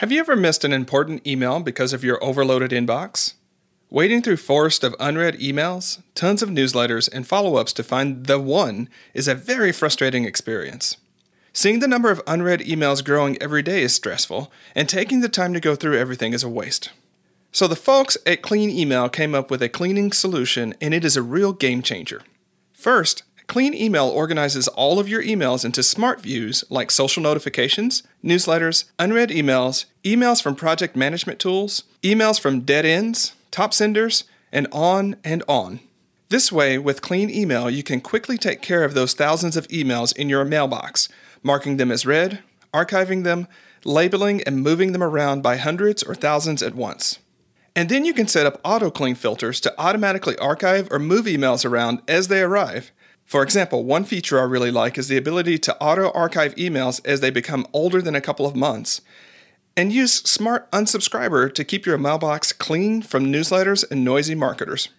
Have you ever missed an important email because of your overloaded inbox? Wading through forest of unread emails, tons of newsletters, and follow-ups to find the one is a very frustrating experience. Seeing the number of unread emails growing every day is stressful, and taking the time to go through everything is a waste. So the folks at Clean Email came up with a cleaning solution, and it is a real game changer. First, Clean Email organizes all of your emails into smart views like social notifications, newsletters, unread emails, emails from project management tools, emails from dead ends, top senders, and on and on. This way, with Clean Email, you can quickly take care of those thousands of emails in your mailbox, marking them as read, archiving them, labeling, and moving them around by hundreds or thousands at once. And then you can set up auto clean filters to automatically archive or move emails around as they arrive. For example, one feature I really like is the ability to auto archive emails as they become older than a couple of months. And use Smart Unsubscriber to keep your mailbox clean from newsletters and noisy marketers.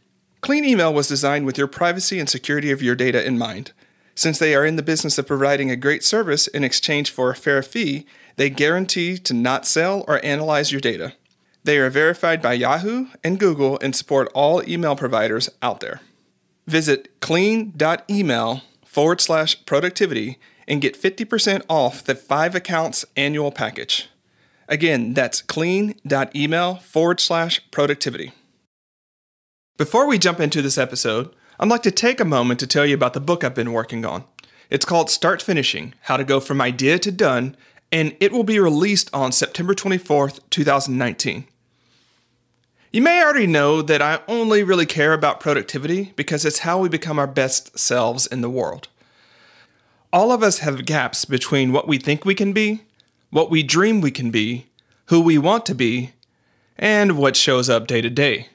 Clean Email was designed with your privacy and security of your data in mind. Since they are in the business of providing a great service in exchange for a fair fee, they guarantee to not sell or analyze your data. They are verified by Yahoo and Google and support all email providers out there. Visit clean.email forward slash productivity and get 50% off the 5 accounts annual package. Again, that's clean.email forward slash productivity. Before we jump into this episode, I'd like to take a moment to tell you about the book I've been working on. It's called Start Finishing How to Go From Idea to Done, and it will be released on September 24th, 2019. You may already know that I only really care about productivity because it's how we become our best selves in the world. All of us have gaps between what we think we can be, what we dream we can be, who we want to be, and what shows up day to day.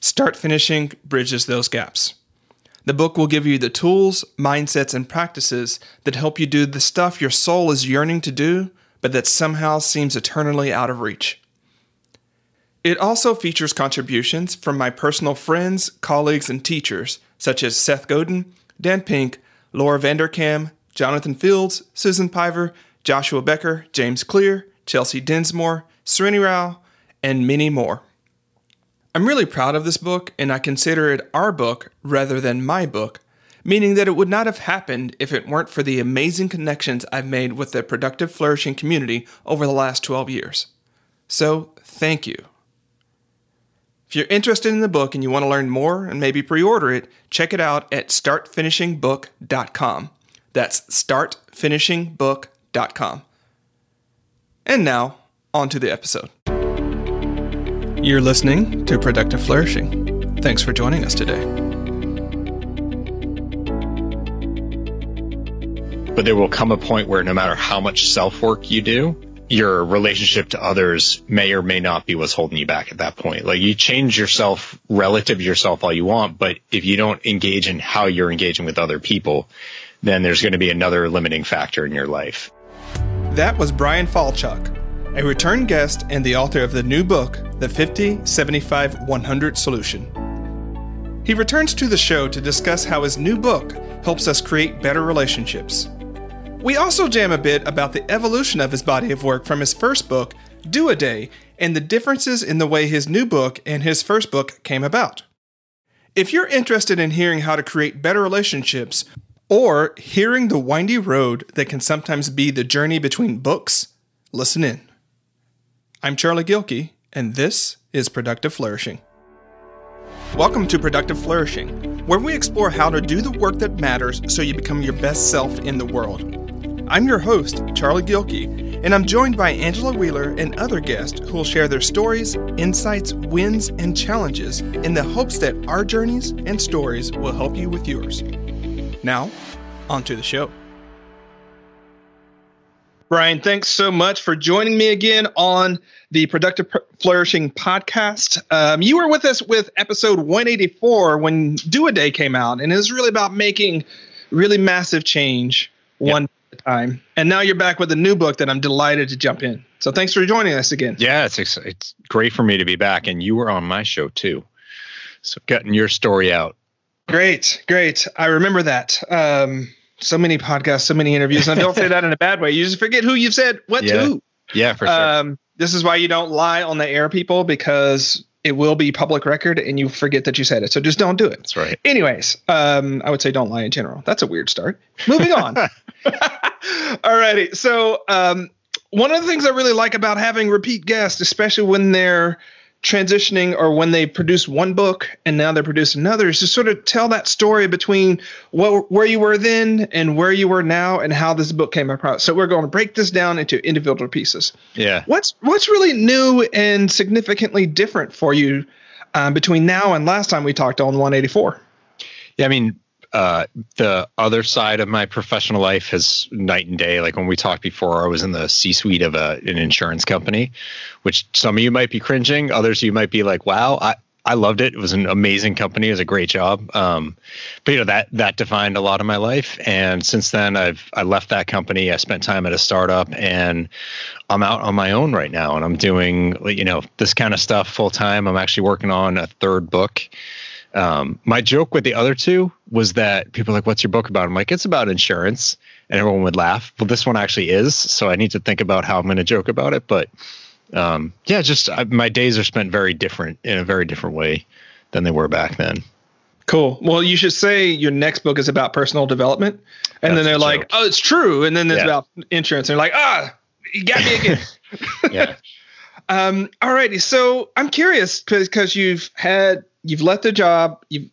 Start Finishing bridges those gaps. The book will give you the tools, mindsets, and practices that help you do the stuff your soul is yearning to do, but that somehow seems eternally out of reach. It also features contributions from my personal friends, colleagues, and teachers, such as Seth Godin, Dan Pink, Laura Vanderkam, Jonathan Fields, Susan Piver, Joshua Becker, James Clear, Chelsea Dinsmore, Srini Rao, and many more. I'm really proud of this book, and I consider it our book rather than my book, meaning that it would not have happened if it weren't for the amazing connections I've made with the productive flourishing community over the last 12 years. So, thank you. If you're interested in the book and you want to learn more and maybe pre order it, check it out at startfinishingbook.com. That's startfinishingbook.com. And now, on to the episode. You're listening to Productive Flourishing. Thanks for joining us today. But there will come a point where no matter how much self work you do, your relationship to others may or may not be what's holding you back at that point. Like you change yourself relative to yourself all you want, but if you don't engage in how you're engaging with other people, then there's going to be another limiting factor in your life. That was Bryan Falchuk, a return guest and the author of the new book, The 50, 75, 100 Solution. He returns to the show to discuss how his new book helps us create better relationships. We also jam a bit about the evolution of his body of work from his first book, Do a Day, and the differences in the way his new book and his first book came about. If you're interested in hearing how to create better relationships, or hearing the windy road that can sometimes be the journey between books, listen in. I'm Charlie Gilkey, and this is Productive Flourishing. Welcome to Productive Flourishing, where we explore how to do the work that matters so you become your best self in the world. I'm your host, Charlie Gilkey, and I'm joined by Angela Wheeler and other guests who will share their stories, insights, wins, and challenges in the hopes that our journeys and stories will help you with yours. Now, on to the show. Bryan, thanks so much for joining me again on the Productive Flourishing podcast. Um, you were with us with episode 184 when Do a Day came out, and it was really about making really massive change one at a time. And now you're back with a new book that I'm delighted to jump in. So thanks for joining us again. Yeah, it's it's great for me to be back, and you were on my show too, so getting your story out. Great, great. I remember that. Um, so many podcasts, so many interviews. And I don't say that in a bad way. You just forget who you've said what yeah. to. Yeah, for sure. Um, this is why you don't lie on the air, people, because it will be public record and you forget that you said it. So just don't do it. That's right. Anyways, um, I would say don't lie in general. That's a weird start. Moving on. Alrighty. So um, one of the things I really like about having repeat guests, especially when they're transitioning or when they produce one book and now they're producing another is to sort of tell that story between what where you were then and where you were now and how this book came about. So we're going to break this down into individual pieces. Yeah. What's what's really new and significantly different for you um, between now and last time we talked on 184? Yeah, I mean, uh, the other side of my professional life is night and day. Like when we talked before, I was in the C suite of a, an insurance company, which some of you might be cringing. Others you might be like, wow, I, I loved it. It was an amazing company. It was a great job. Um, but you know that that defined a lot of my life. And since then, I've I left that company. I spent time at a startup, and I'm out on my own right now. And I'm doing you know this kind of stuff full time. I'm actually working on a third book. Um, my joke with the other two was that people are like, "What's your book about?" I'm like, "It's about insurance," and everyone would laugh. Well, this one actually is, so I need to think about how I'm going to joke about it. But um, yeah, just I, my days are spent very different in a very different way than they were back then. Cool. Well, you should say your next book is about personal development, and That's then they're like. "Oh, it's true," and then it's Yeah. about insurance, and they're like, "Ah, you got me again." Yeah, Um, alrighty. So I'm curious because you've had you've left the job, you've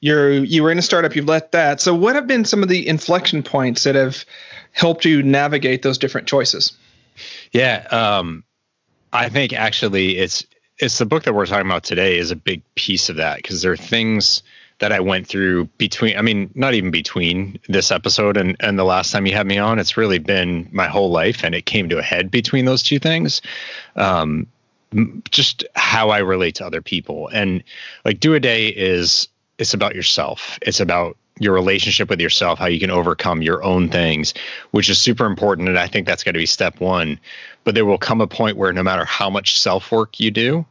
you're you were in a startup, you've left that. So what have been some of the inflection points that have helped you navigate those different choices? yeah. Um, I think actually it's it's the book that we're talking about today is a big piece of that because there are things that I went through between. I mean, not even between this episode and and the last time you had me on. It's really been my whole life, and it came to a head between those two things. Um, just how I relate to other people, and like do a day is it's about yourself. It's about your relationship with yourself, how you can overcome your own things, which is super important. And I think that's got to be step one. But there will come a point where no matter how much self work you do,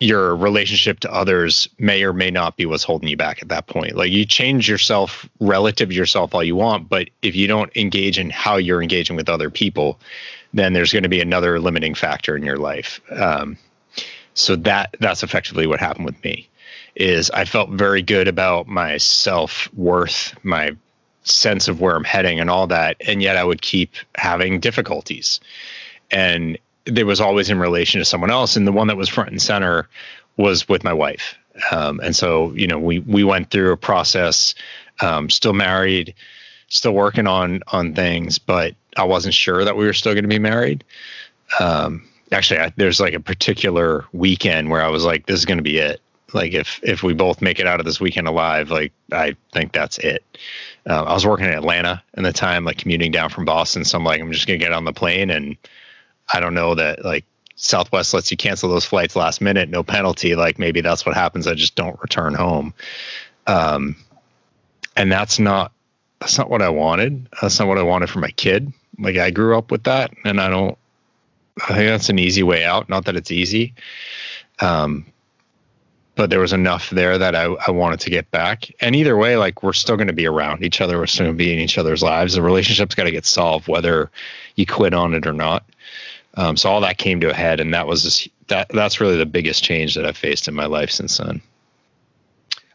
your relationship to others may or may not be what's holding you back at that point. Like you change yourself relative to yourself all you want, but if you don't engage in how you're engaging with other people, then there's going to be another limiting factor in your life. Um, so that that's effectively what happened with me. Is I felt very good about my self worth, my sense of where I'm heading, and all that, and yet I would keep having difficulties, and there was always in relation to someone else, and the one that was front and center was with my wife. Um, and so, you know, we we went through a process, um, still married, still working on on things, but I wasn't sure that we were still going to be married. Um, actually, I, there's like a particular weekend where I was like, "This is going to be it." Like, if if we both make it out of this weekend alive, like I think that's it. Um, I was working in Atlanta in the time, like commuting down from Boston. So I'm like, I'm just gonna get on the plane, and I don't know that like Southwest lets you cancel those flights last minute, no penalty. Like maybe that's what happens. I just don't return home. Um, and that's not that's not what I wanted. That's not what I wanted for my kid. Like I grew up with that, and I don't. I think that's an easy way out. Not that it's easy, um, but there was enough there that I, I wanted to get back. And either way, like we're still going to be around each other. We're still going to be in each other's lives. The relationship's got to get solved, whether you quit on it or not. Um, so all that came to a head, and that was just, that. That's really the biggest change that I've faced in my life since then.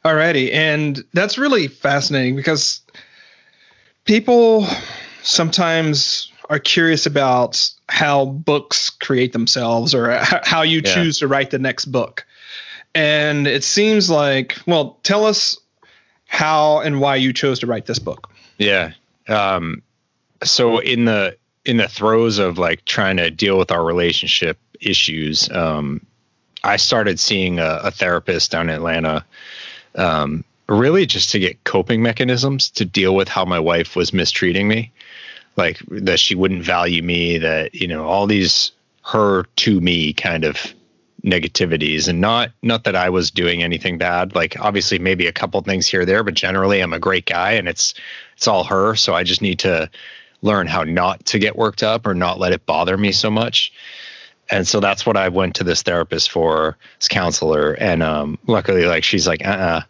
Alrighty, and that's really fascinating because people sometimes are curious about how books create themselves or how you Yeah. choose to write the next book. And it seems like, well, tell us how and why you chose to write this book. Yeah. Um, so in the in the throes of like trying to deal with our relationship issues, um, I started seeing a, a therapist down in Atlanta, um, really just to get coping mechanisms to deal with how my wife was mistreating me, like that she wouldn't value me, that you know all these her to me kind of negativities and not not that I was doing anything bad. Like obviously maybe a couple things here there but generally I'm a great guy and it's it's all her. So I just need to learn how not to get worked up or not let it bother me so much. And so that's what I went to this therapist for this counselor. And um luckily like she's like uh-uh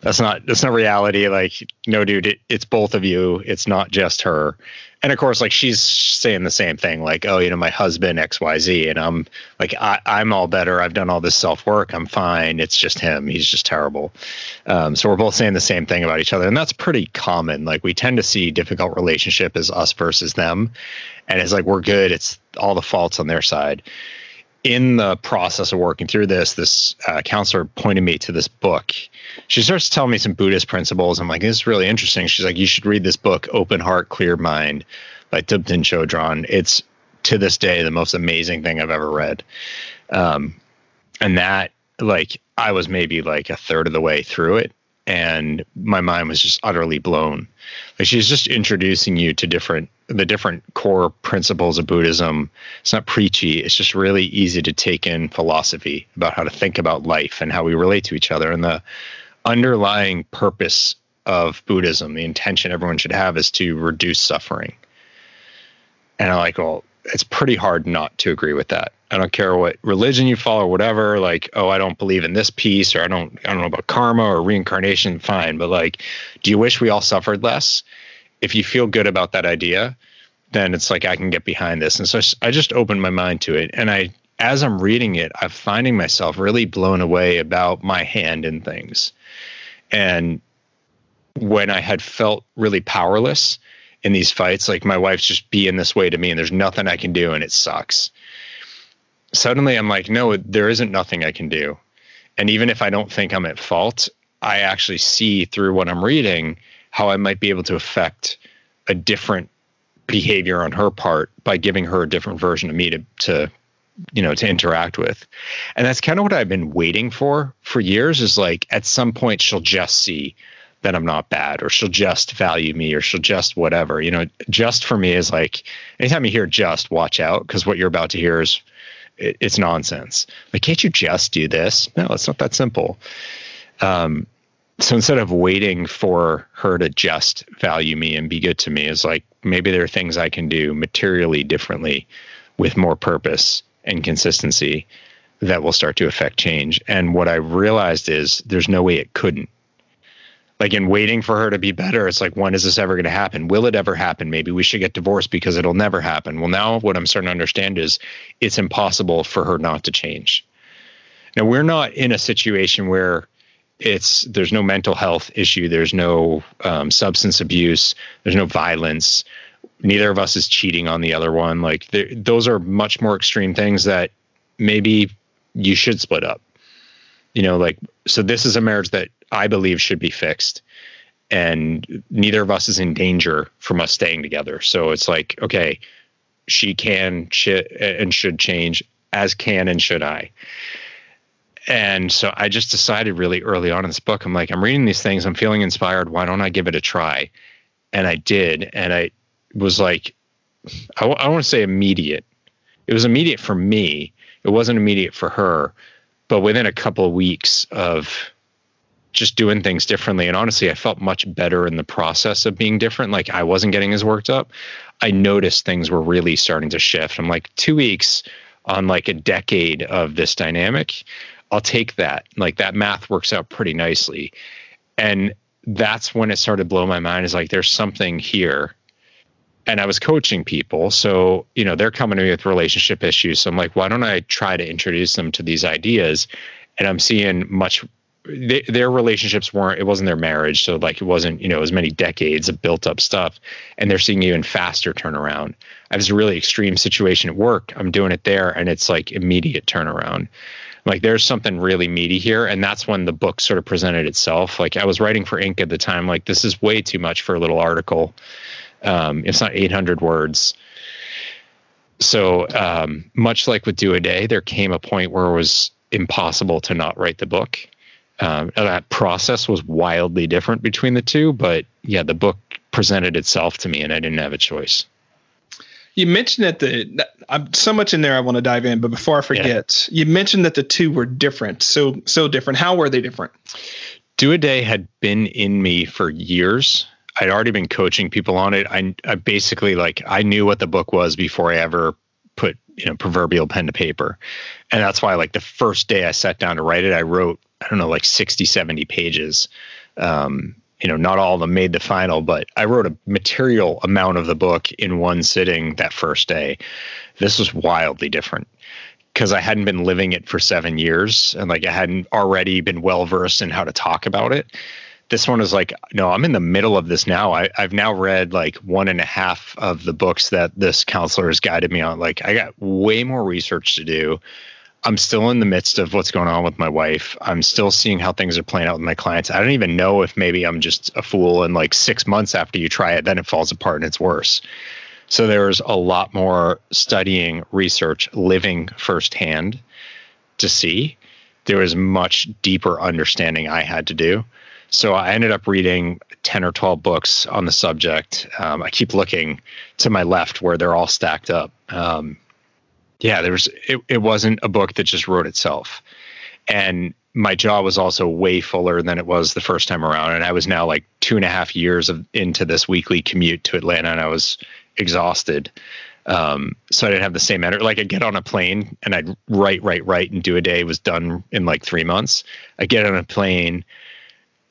that's not that's not reality. Like no dude it, it's both of you. It's not just her. And of course like she's saying the same thing like oh you know my husband xyz and i'm like I, i'm all better. I've done all this self-work. I'm fine. It's just him. He's just terrible. Um, so we're both saying the same thing about each other. And that's pretty common. Like we tend to see difficult relationship as us versus them. And it's like we're good. It's all the faults on their side in the process of working through this, this uh, counselor pointed me to this book. She starts telling me some Buddhist principles. I'm like, this is really interesting. She's like, you should read this book, Open Heart, Clear Mind by Thubten Chodron. It's to this day the most amazing thing I've ever read. Um, and that, like, I was maybe like a third of the way through it and my mind was just utterly blown. Like she's just introducing you to different the different core principles of Buddhism. It's not preachy. It's just really easy to take in philosophy about how to think about life and how we relate to each other. And the underlying purpose of Buddhism, the intention everyone should have, is to reduce suffering. And I'm like, well, it's pretty hard not to agree with that. I don't care what religion you follow or whatever, like, oh, I don't believe in this piece or I don't I don't know about karma or reincarnation, fine. But like, do you wish we all suffered less? If you feel good about that idea, then it's like I can get behind this. And so I just opened my mind to it. And I as I'm reading it, I'm finding myself really blown away about my hand in things. And when I had felt really powerless, in these fights. Like my wife's just being this way to me, and there's nothing I can do, and it sucks. Suddenly, I'm like, no, there isn't nothing I can do. And even if I don't think I'm at fault, I actually see through what I'm reading how I might be able to affect a different behavior on her part by giving her a different version of me to to you know to interact with and that's kind of what i've been waiting for for years is like at some point she'll just see that I'm not bad or she'll just value me or she'll just whatever. You know, just for me is like anytime you hear just watch out because what you're about to hear is it, it's nonsense. Like, can't you just do this? No, it's not that simple. Um, so instead of waiting for her to just value me and be good to me, is like maybe there are things I can do materially differently with more purpose and consistency that will start to affect change. And what I realized is there's no way it couldn't like in waiting for her to be better it's like when is this ever going to happen? Will it ever happen? Maybe we should get divorced because it'll never happen. Well now what i'm starting to understand is it's impossible for her not to change. Now we're not in a situation where it's there's no mental health issue there's no um, substance abuse there's no violence. Neither of us is cheating on the other one. Like those are much more extreme things that maybe you should split up. You know like so this is a marriage that I believe should be fixed. And neither of us is in danger from us staying together. So it's like, okay, she can and should change, as can and should I. And so I just decided really early on in this book, I'm like, I'm reading these things, I'm feeling inspired. Why don't I give it a try? And I did. And I was like, I w- I want to say immediate. It was immediate for me. It wasn't immediate for her. But within a couple of weeks of just doing things differently. And honestly, I felt much better in the process of being different. Like I wasn't getting as worked up. I noticed things were really starting to shift. I'm like, two weeks on like a decade of this dynamic, I'll take that. Like that math works out pretty nicely. And that's when it started to blow my mind is like, there's something here. And I was coaching people. So, you know, they're coming to me with relationship issues. So I'm like, why don't I try to introduce them to these ideas? And I'm seeing much they, their relationships weren't it wasn't their marriage. So like it wasn't you know as many decades of built up stuff. And they're seeing even faster turnaround. I was a really extreme situation at work. I'm doing it there and it's like immediate turnaround. Like there's something really meaty here and that's when the book sort of presented itself. Like i was writing for Inc at the time like this is way too much for a little article. Um, it's not 800 words. So um, much like with do a day there came a point where it was impossible to not write the book um, that process was wildly different between the two, but yeah, the book presented itself to me, and I didn't have a choice. You mentioned that the I'm so much in there I want to dive in, but before I forget, yeah. you mentioned that the two were different, so so different. How were they different? Do a Day had been in me for years. I'd already been coaching people on it. I, I basically like I knew what the book was before I ever put you know proverbial pen to paper, and that's why like the first day I sat down to write it, I wrote I don't know, like 60, 70 pages Um, you know, not all of them made the final, but I wrote a material amount of the book in one sitting that first day. This was wildly different because I hadn't been living it for seven years and like I hadn't already been well versed in how to talk about it. This one is like, no, I'm in the middle of this now. I, I've now read like one and a half of the books that this counselor has guided me on. Like, I got way more research to do. I'm still in the midst of what's going on with my wife. I'm still seeing how things are playing out with my clients. I don't even know if maybe I'm just a fool and like six months after you try it, then it falls apart and it's worse. So there's a lot more studying, research, living firsthand to see. There was much deeper understanding I had to do. So I ended up reading 10 or 12 books on the subject. Um, I keep looking to my left where they're all stacked up. Um, yeah, there was it, it wasn't a book that just wrote itself. And my jaw was also way fuller than it was the first time around. And I was now like two and a half years of into this weekly commute to Atlanta and I was exhausted. Um, so I didn't have the same energy. Like I'd get on a plane and I'd write, write, write and do a day was done in like three months. I get on a plane,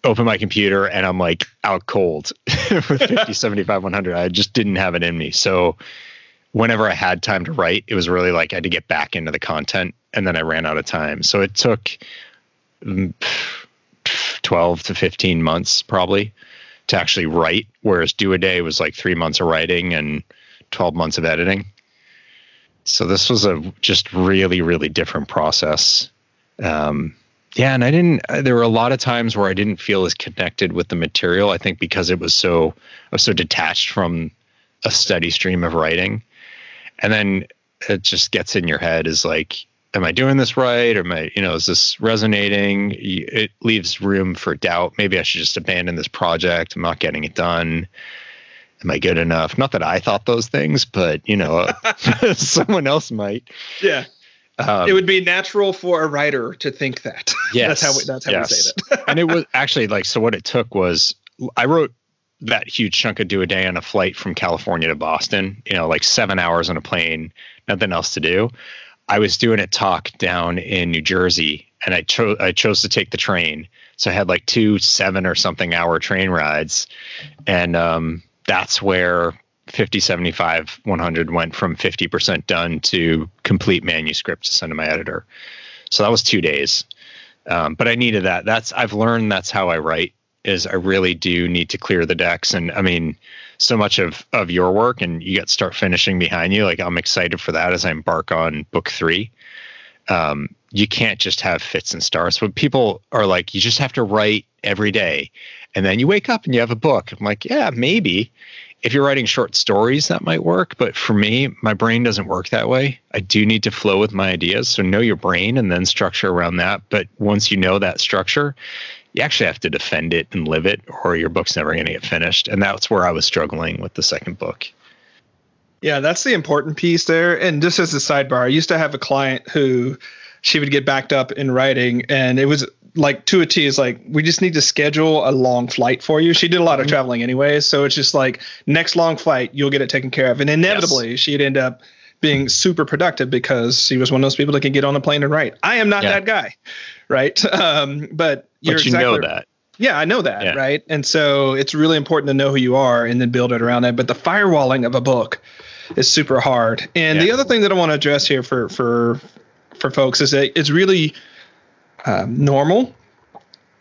open my computer and I'm like out cold with 50, 75, 100. I just didn't have it in me. So whenever I had time to write, it was really like I had to get back into the content and then I ran out of time. So it took mm, 12 to 15 months probably to actually write, whereas do a day was like three months of writing and 12 months of editing. So this was a just really, really different process. Um, yeah, and I didn't. There were a lot of times where I didn't feel as connected with the material. I think because it was so, I was so detached from a steady stream of writing, and then it just gets in your head is like am I doing this right? Or am I, you know, is this resonating? It leaves room for doubt. Maybe I should just abandon this project. I'm not getting it done. Am I good enough? Not that I thought those things, but you know, someone else might. Yeah. Um, it would be natural for a writer to think that. Yes, that's how we, that's how yes. we say that. and it was actually like so. What it took was I wrote that huge chunk of do a day on a flight from California to Boston. You know, like seven hours on a plane, nothing else to do. I was doing a talk down in New Jersey, and I chose I chose to take the train. So I had like two seven or something hour train rides, and um, that's where 50, 75, 100 went from 50% done to complete manuscript to send to my editor. So that was two days. Um, but I needed that. That's I've learned that's how I write. Is I really do need to clear the decks, and I mean so much of of your work and you get start finishing behind you like i'm excited for that as i embark on book three. Um, you can't just have fits and starts. But people are like you just have to write every day and then you wake up and you have a book. I'm like yeah maybe. If you're writing short stories that might work but for me my brain doesn't work that way. I do need to flow with my ideas. So know your brain and then structure around that. But once you know that structure you actually have to defend it and live it, or your book's never going to get finished. And that's where I was struggling with the second book. Yeah, that's the important piece there. And just as a sidebar, I used to have a client who she would get backed up in writing, and it was like to a T is like we just need to schedule a long flight for you. She did a lot of mm-hmm. traveling anyway, so it's just like next long flight you'll get it taken care of, and inevitably yes. she'd end up being super productive because she was one of those people that can get on a plane and write. I am not yeah. that guy, right? Um, but you're but you exactly, know that. Yeah, I know that, yeah. right? And so it's really important to know who you are and then build it around that. But the firewalling of a book is super hard. And yeah. the other thing that I want to address here for for for folks is that it's really um, normal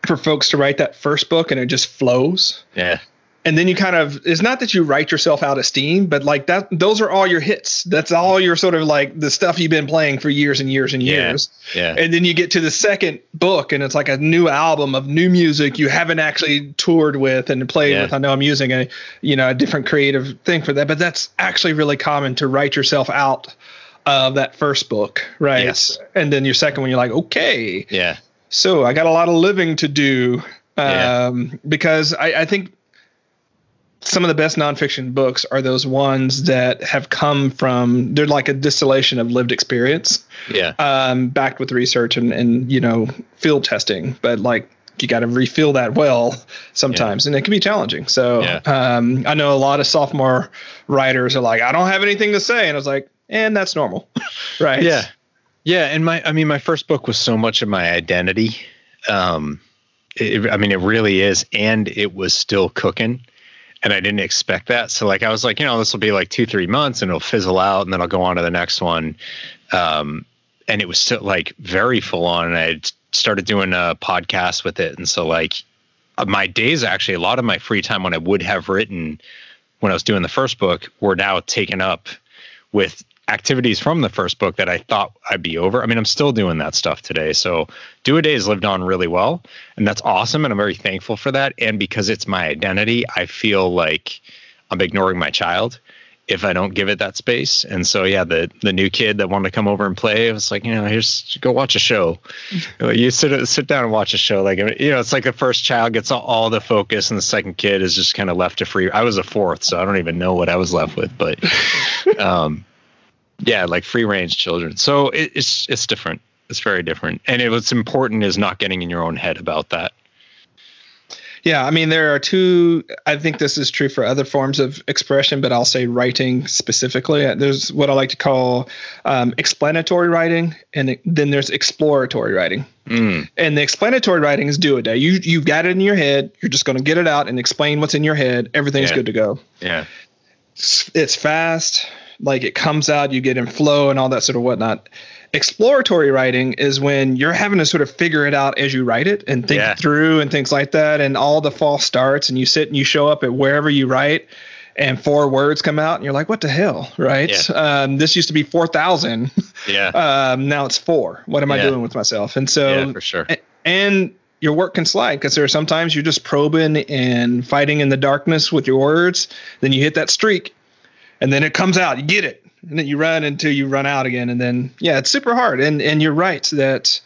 for folks to write that first book and it just flows. Yeah and then you kind of it's not that you write yourself out of steam but like that those are all your hits that's all your sort of like the stuff you've been playing for years and years and years yeah, yeah. and then you get to the second book and it's like a new album of new music you haven't actually toured with and played yeah. with i know i'm using a you know a different creative thing for that but that's actually really common to write yourself out of that first book right yes. and then your second one you're like okay yeah so i got a lot of living to do um, yeah. because I, I think some of the best nonfiction books are those ones that have come from they're like a distillation of lived experience yeah um, backed with research and and you know field testing but like you got to refill that well sometimes yeah. and it can be challenging so yeah. um, i know a lot of sophomore writers are like i don't have anything to say and i was like and that's normal right yeah yeah and my i mean my first book was so much of my identity um it, I mean, it really is. And it was still cooking. And I didn't expect that. So, like, I was like, you know, this will be like two, three months and it'll fizzle out and then I'll go on to the next one. Um, and it was still like very full on. And I started doing a podcast with it. And so, like, uh, my days actually, a lot of my free time when I would have written when I was doing the first book were now taken up with activities from the first book that I thought I'd be over. I mean, I'm still doing that stuff today. So do a day has lived on really well. And that's awesome. And I'm very thankful for that. And because it's my identity, I feel like I'm ignoring my child if I don't give it that space. And so, yeah, the the new kid that wanted to come over and play, I was like, you know, here's go watch a show. you sit sit down and watch a show. Like you know, it's like the first child gets all, all the focus, and the second kid is just kind of left to free. I was a fourth, so I don't even know what I was left with, but um, yeah, like free range children. So it, it's it's different. It's very different. And it, what's important is not getting in your own head about that. Yeah, I mean, there are two. I think this is true for other forms of expression, but I'll say writing specifically. There's what I like to call um, explanatory writing, and then there's exploratory writing. Mm. And the explanatory writing is do a day. You you've got it in your head. You're just going to get it out and explain what's in your head. Everything's yeah. good to go. Yeah, it's, it's fast like it comes out, you get in flow and all that sort of whatnot. Exploratory writing is when you're having to sort of figure it out as you write it and think yeah. through and things like that. And all the false starts, and you sit and you show up at wherever you write, and four words come out, and you're like, "What the hell?" Right? Yeah. Um, this used to be four thousand. Yeah. um, now it's four. What am yeah. I doing with myself? And so, yeah, for sure. And your work can slide because there are sometimes you're just probing and fighting in the darkness with your words. Then you hit that streak, and then it comes out. You get it, and then you run until you run out again, and then yeah, it's super hard. And and you're right that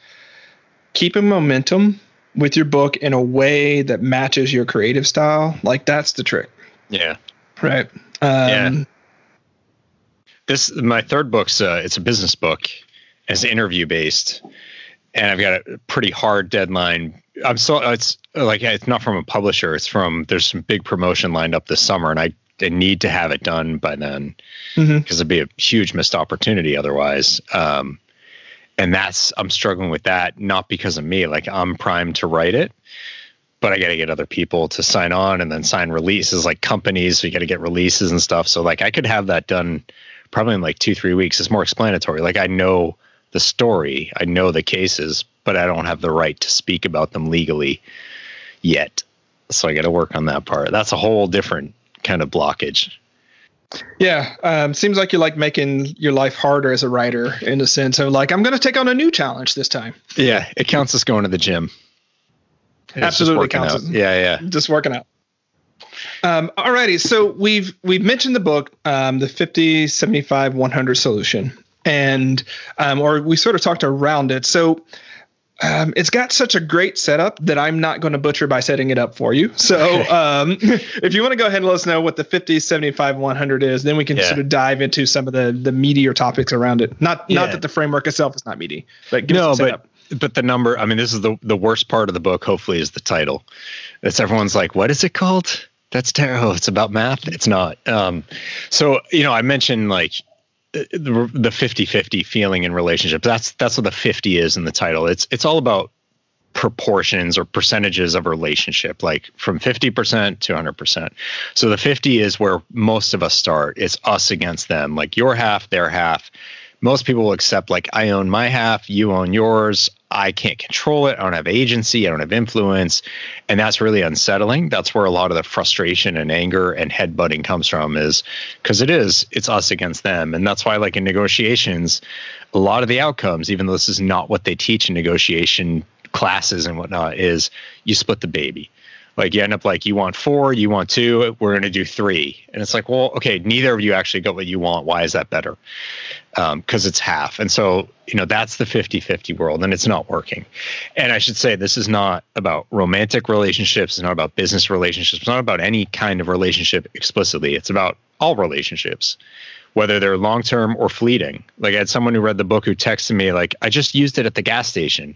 keeping momentum with your book in a way that matches your creative style, like that's the trick. Yeah. Right. Um, yeah. This my third book's uh, it's a business book. It's interview based, and I've got a pretty hard deadline. I'm so it's like it's not from a publisher. It's from there's some big promotion lined up this summer, and I they need to have it done by then because mm-hmm. it'd be a huge missed opportunity otherwise. Um, and that's I'm struggling with that not because of me. Like I'm primed to write it, but I got to get other people to sign on and then sign releases, like companies. So you got to get releases and stuff. So like I could have that done probably in like two three weeks. It's more explanatory. Like I know the story, I know the cases, but I don't have the right to speak about them legally yet. So I got to work on that part. That's a whole different kind of blockage. Yeah, um, seems like you like making your life harder as a writer in a sense of like I'm going to take on a new challenge this time. Yeah, it counts as going to the gym. It's Absolutely counts. As, yeah, yeah, just working out. Um, alrighty, so we've we've mentioned the book, um, the 50, 75, 100 solution, and um, or we sort of talked around it. So um, it's got such a great setup that I'm not going to butcher by setting it up for you. So um, if you want to go ahead and let us know what the 50, 75, 100 is, then we can yeah. sort of dive into some of the the meatier topics around it. Not yeah. not that the framework itself is not meaty, but no, but but the number. I mean, this is the the worst part of the book. Hopefully, is the title. It's everyone's like, what is it called? That's terrible. It's about math. It's not. Um, so you know, I mentioned like the, the 50-50 feeling in relationships. That's that's what the 50 is in the title. It's it's all about proportions or percentages of relationship like from 50% to 100% so the 50 is where most of us start. It's us against them like your half their half. Most people will accept like i own my half you own yours I can't control it. I don't have agency. I don't have influence. And that's really unsettling. That's where a lot of the frustration and anger and headbutting comes from is because it is, it's us against them. And that's why, like in negotiations, a lot of the outcomes, even though this is not what they teach in negotiation classes and whatnot, is you split the baby. Like you end up like you want four, you want two, we're going to do three, and it's like, well, okay, neither of you actually got what you want. Why is that better? Because um, it's half, and so you know that's the 50-50 world, and it's not working. And I should say this is not about romantic relationships. It's not about business relationships. It's not about any kind of relationship explicitly. It's about all relationships whether they're long term or fleeting. Like I had someone who read the book who texted me like, I just used it at the gas station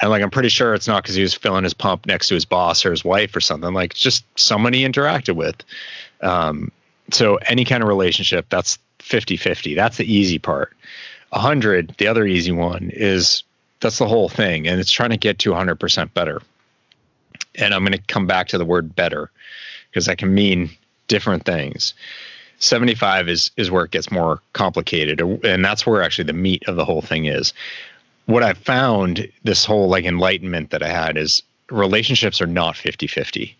and like I'm pretty sure it's not because he was filling his pump next to his boss or his wife or something. Like just someone he interacted with. Um, so any kind of relationship, that's 50-50. That's the easy part. 100, the other easy one is that's the whole thing, and it's trying to get to 100% better. and I'm going to come back to the word better because that can mean different things. 75 is is where it gets more complicated and that's where actually the meat of the whole thing is what i found this whole like enlightenment that i had is relationships are not 50-50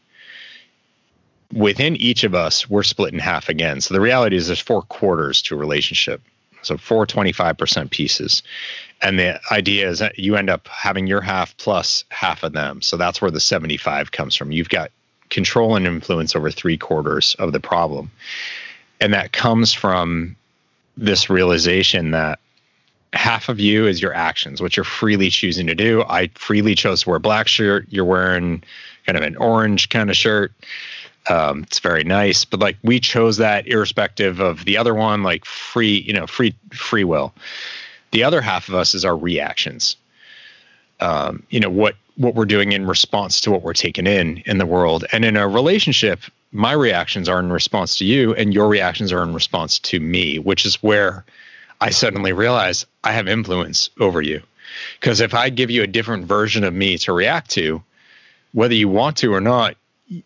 within each of us we're split in half again. So the reality is there's four quarters to a relationship. So four 25% pieces. And the idea is that you end up having your half plus half of them. So that's where the 75 comes from. You've got control and influence over three quarters of the problem. And that comes from this realization that half of you is your actions, what you're freely choosing to do. I freely chose to wear a black shirt. You're wearing kind of an orange kind of shirt. Um, it's very nice, but like we chose that irrespective of the other one, like free, you know, free free will. The other half of us is our reactions. Um, you know what what we're doing in response to what we're taking in in the world, and in a relationship, my reactions are in response to you and your reactions are in response to me, which is where I suddenly realize I have influence over you. Because if I give you a different version of me to react to, whether you want to or not,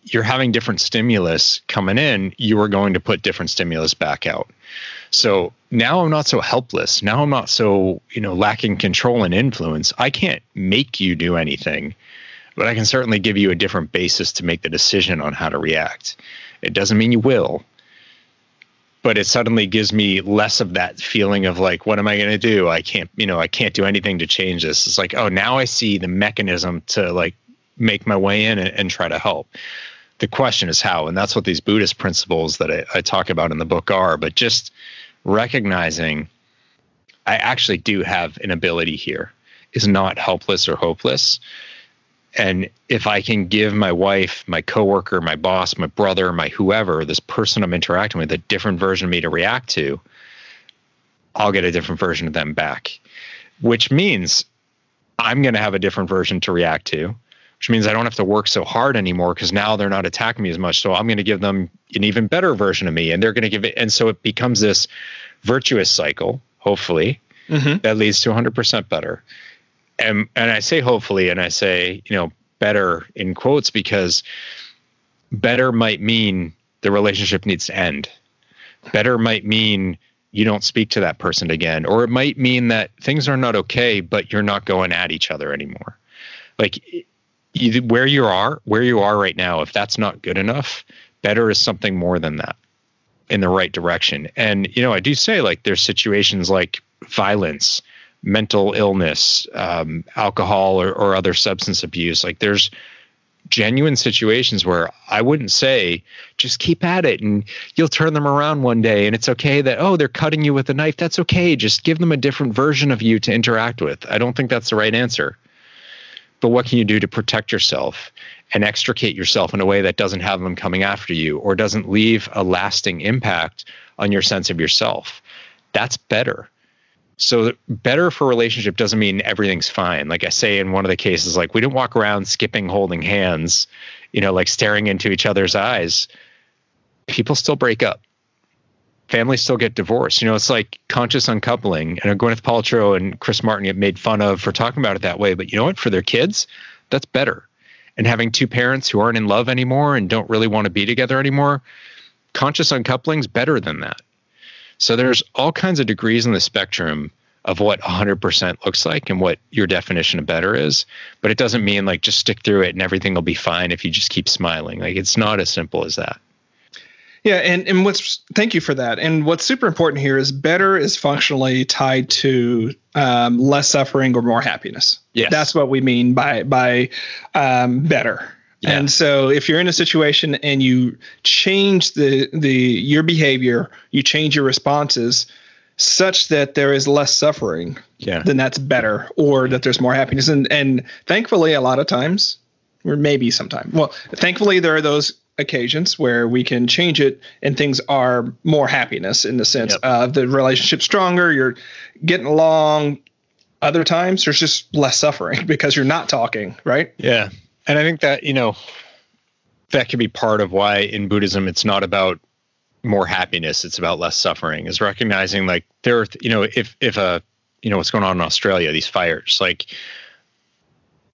you're having different stimulus coming in, you are going to put different stimulus back out. So now I'm not so helpless. Now I'm not so, you know, lacking control and influence. I can't make you do anything but I can certainly give you a different basis to make the decision on how to react. It doesn't mean you will, but it suddenly gives me less of that feeling of like, what am I going to do? I can't, you know, I can't do anything to change this. It's like, oh, now I see the mechanism to like make my way in and, and try to help. The question is how, and that's what these Buddhist principles that I, I talk about in the book are. But just recognizing I actually do have an ability here is not helpless or hopeless and if I can give my wife, my coworker, my boss, my brother, my whoever, this person I'm interacting with, a different version of me to react to, I'll get a different version of them back. Which means I'm going to have a different version to react to, which means I don't have to work so hard anymore because now they're not attacking me as much. So I'm going to give them an even better version of me, and they're going to give it. And so it becomes this virtuous cycle, hopefully, mm-hmm. that leads to 100% better and and I say hopefully, and I say you know better in quotes because better might mean the relationship needs to end. Better might mean you don't speak to that person again, or it might mean that things are not okay, but you're not going at each other anymore. Like you, where you are, where you are right now, if that's not good enough, better is something more than that in the right direction. And you know, I do say like there's situations like violence mental illness, um, alcohol, or, or other substance abuse. Like there's genuine situations where I wouldn't say just keep at it and you'll turn them around one day. And it's okay that oh they're cutting you with a knife. That's okay. Just give them a different version of you to interact with. I don't think that's the right answer. But what can you do to protect yourself and extricate yourself in a way that doesn't have them coming after you or doesn't leave a lasting impact on your sense of yourself? That's better so better for relationship doesn't mean everything's fine. Like I say in one of the cases, like we didn't walk around skipping, holding hands, you know, like staring into each other's eyes. People still break up. Families still get divorced. You know, it's like conscious uncoupling. And Gwyneth Paltrow and Chris Martin get made fun of for talking about it that way. But you know what? For their kids, that's better. And having two parents who aren't in love anymore and don't really want to be together anymore, conscious uncoupling's better than that. So there's all kinds of degrees in the spectrum of what 100% looks like and what your definition of better is. But it doesn't mean like just stick through it and everything will be fine if you just keep smiling. Like it's not as simple as that. Yeah, and, and what's thank you for that. And what's super important here is better is functionally tied to um, less suffering or more happiness. Yeah, that's what we mean by by um, better. Yeah. And so if you're in a situation and you change the the your behavior, you change your responses such that there is less suffering, yeah. then that's better or that there's more happiness. And and thankfully a lot of times, or maybe sometime. Well, thankfully there are those occasions where we can change it and things are more happiness in the sense yep. of the relationship stronger, you're getting along. Other times there's just less suffering because you're not talking, right? Yeah. And I think that, you know, that can be part of why in Buddhism it's not about more happiness, it's about less suffering, is recognizing like there are, you know, if, if a, you know, what's going on in Australia, these fires, like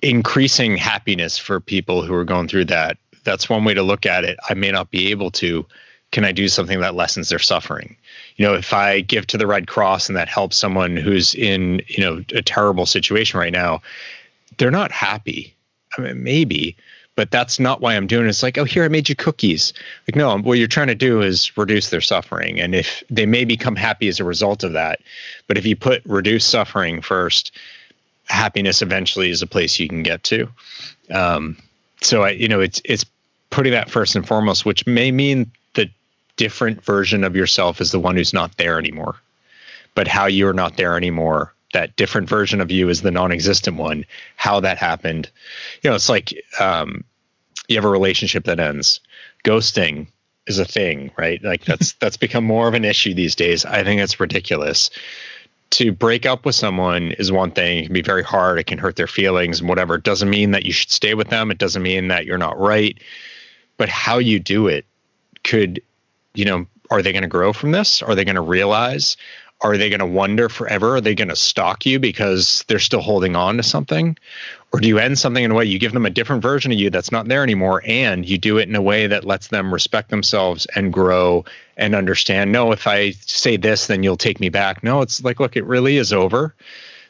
increasing happiness for people who are going through that. That's one way to look at it. I may not be able to. Can I do something that lessens their suffering? You know, if I give to the Red Cross and that helps someone who's in, you know, a terrible situation right now, they're not happy. I mean, maybe, but that's not why I'm doing it. It's like, oh, here, I made you cookies. Like, no, what you're trying to do is reduce their suffering. And if they may become happy as a result of that, but if you put reduce suffering first, happiness eventually is a place you can get to. Um, so I, you know, it's it's putting that first and foremost, which may mean the different version of yourself is the one who's not there anymore. But how you're not there anymore, that different version of you is the non-existent one. How that happened, you know, it's like um, you have a relationship that ends. Ghosting is a thing, right? Like that's that's become more of an issue these days. I think it's ridiculous to break up with someone is one thing. It can be very hard. It can hurt their feelings and whatever. It doesn't mean that you should stay with them. It doesn't mean that you're not right. But how you do it could, you know, are they going to grow from this? Are they going to realize? Are they going to wonder forever? Are they going to stalk you because they're still holding on to something? Or do you end something in a way you give them a different version of you that's not there anymore and you do it in a way that lets them respect themselves and grow and understand no if i say this then you'll take me back no it's like look it really is over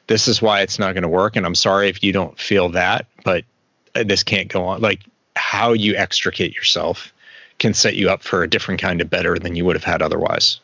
this is why it's not going to work and i'm sorry if you don't feel that but uh, this can't go on like how you extricate yourself can set you up for a different kind of better than you would have had otherwise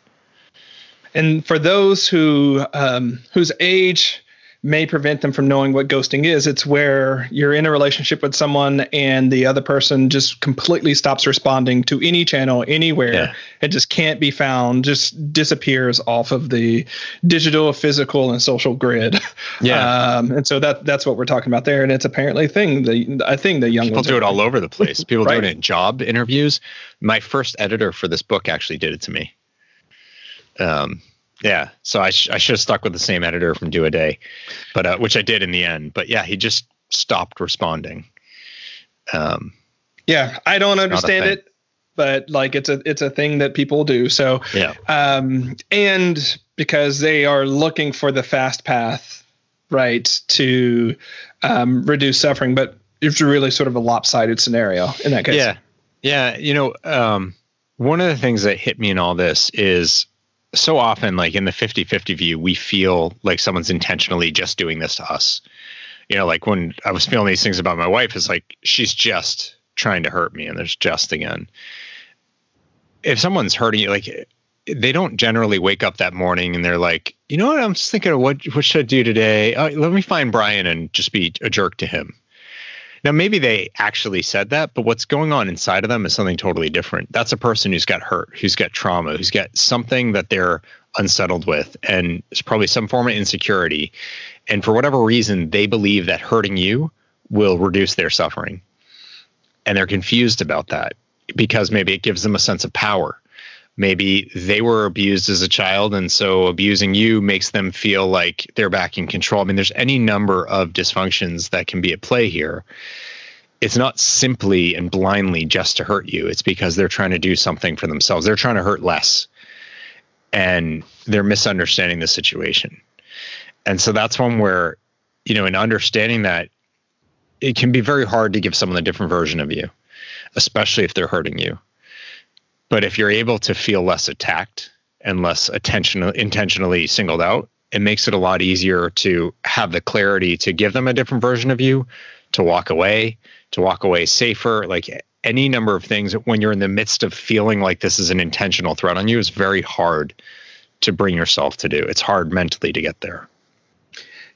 and for those who um, whose age may prevent them from knowing what ghosting is. It's where you're in a relationship with someone and the other person just completely stops responding to any channel anywhere. Yeah. It just can't be found, just disappears off of the digital, physical, and social grid. Yeah. Um, and so that that's what we're talking about there. And it's apparently a thing. The I think the young people do it all over the place. People right. do it in job interviews. My first editor for this book actually did it to me. Um, yeah, so I, sh- I should have stuck with the same editor from Do a Day, but uh, which I did in the end. But yeah, he just stopped responding. Um, yeah, I don't understand it, but like it's a it's a thing that people do. So yeah, um, and because they are looking for the fast path, right, to um, reduce suffering, but it's really sort of a lopsided scenario in that case. Yeah, yeah, you know, um, one of the things that hit me in all this is so often like in the 50-50 view we feel like someone's intentionally just doing this to us. You know like when i was feeling these things about my wife is like she's just trying to hurt me and there's just again if someone's hurting you like they don't generally wake up that morning and they're like you know what? I'm just thinking of what what should i do today? Uh, let me find bryan and just be a jerk to him now, maybe they actually said that, but what's going on inside of them is something totally different. That's a person who's got hurt, who's got trauma, who's got something that they're unsettled with, and it's probably some form of insecurity. And for whatever reason, they believe that hurting you will reduce their suffering. And they're confused about that because maybe it gives them a sense of power maybe they were abused as a child and so abusing you makes them feel like they're back in control. I mean there's any number of dysfunctions that can be at play here. It's not simply and blindly just to hurt you. It's because they're trying to do something for themselves. They're trying to hurt less and they're misunderstanding the situation. And so that's one where you know in understanding that it can be very hard to give someone a different version of you especially if they're hurting you but if you're able to feel less attacked and less attention intentionally singled out, it makes it a lot easier to have the clarity to give them a different version of you, to walk away, to walk away safer. Like any number of things when you're in the midst of feeling like this is an intentional threat on you is very hard to bring yourself to do. It's hard mentally to get there.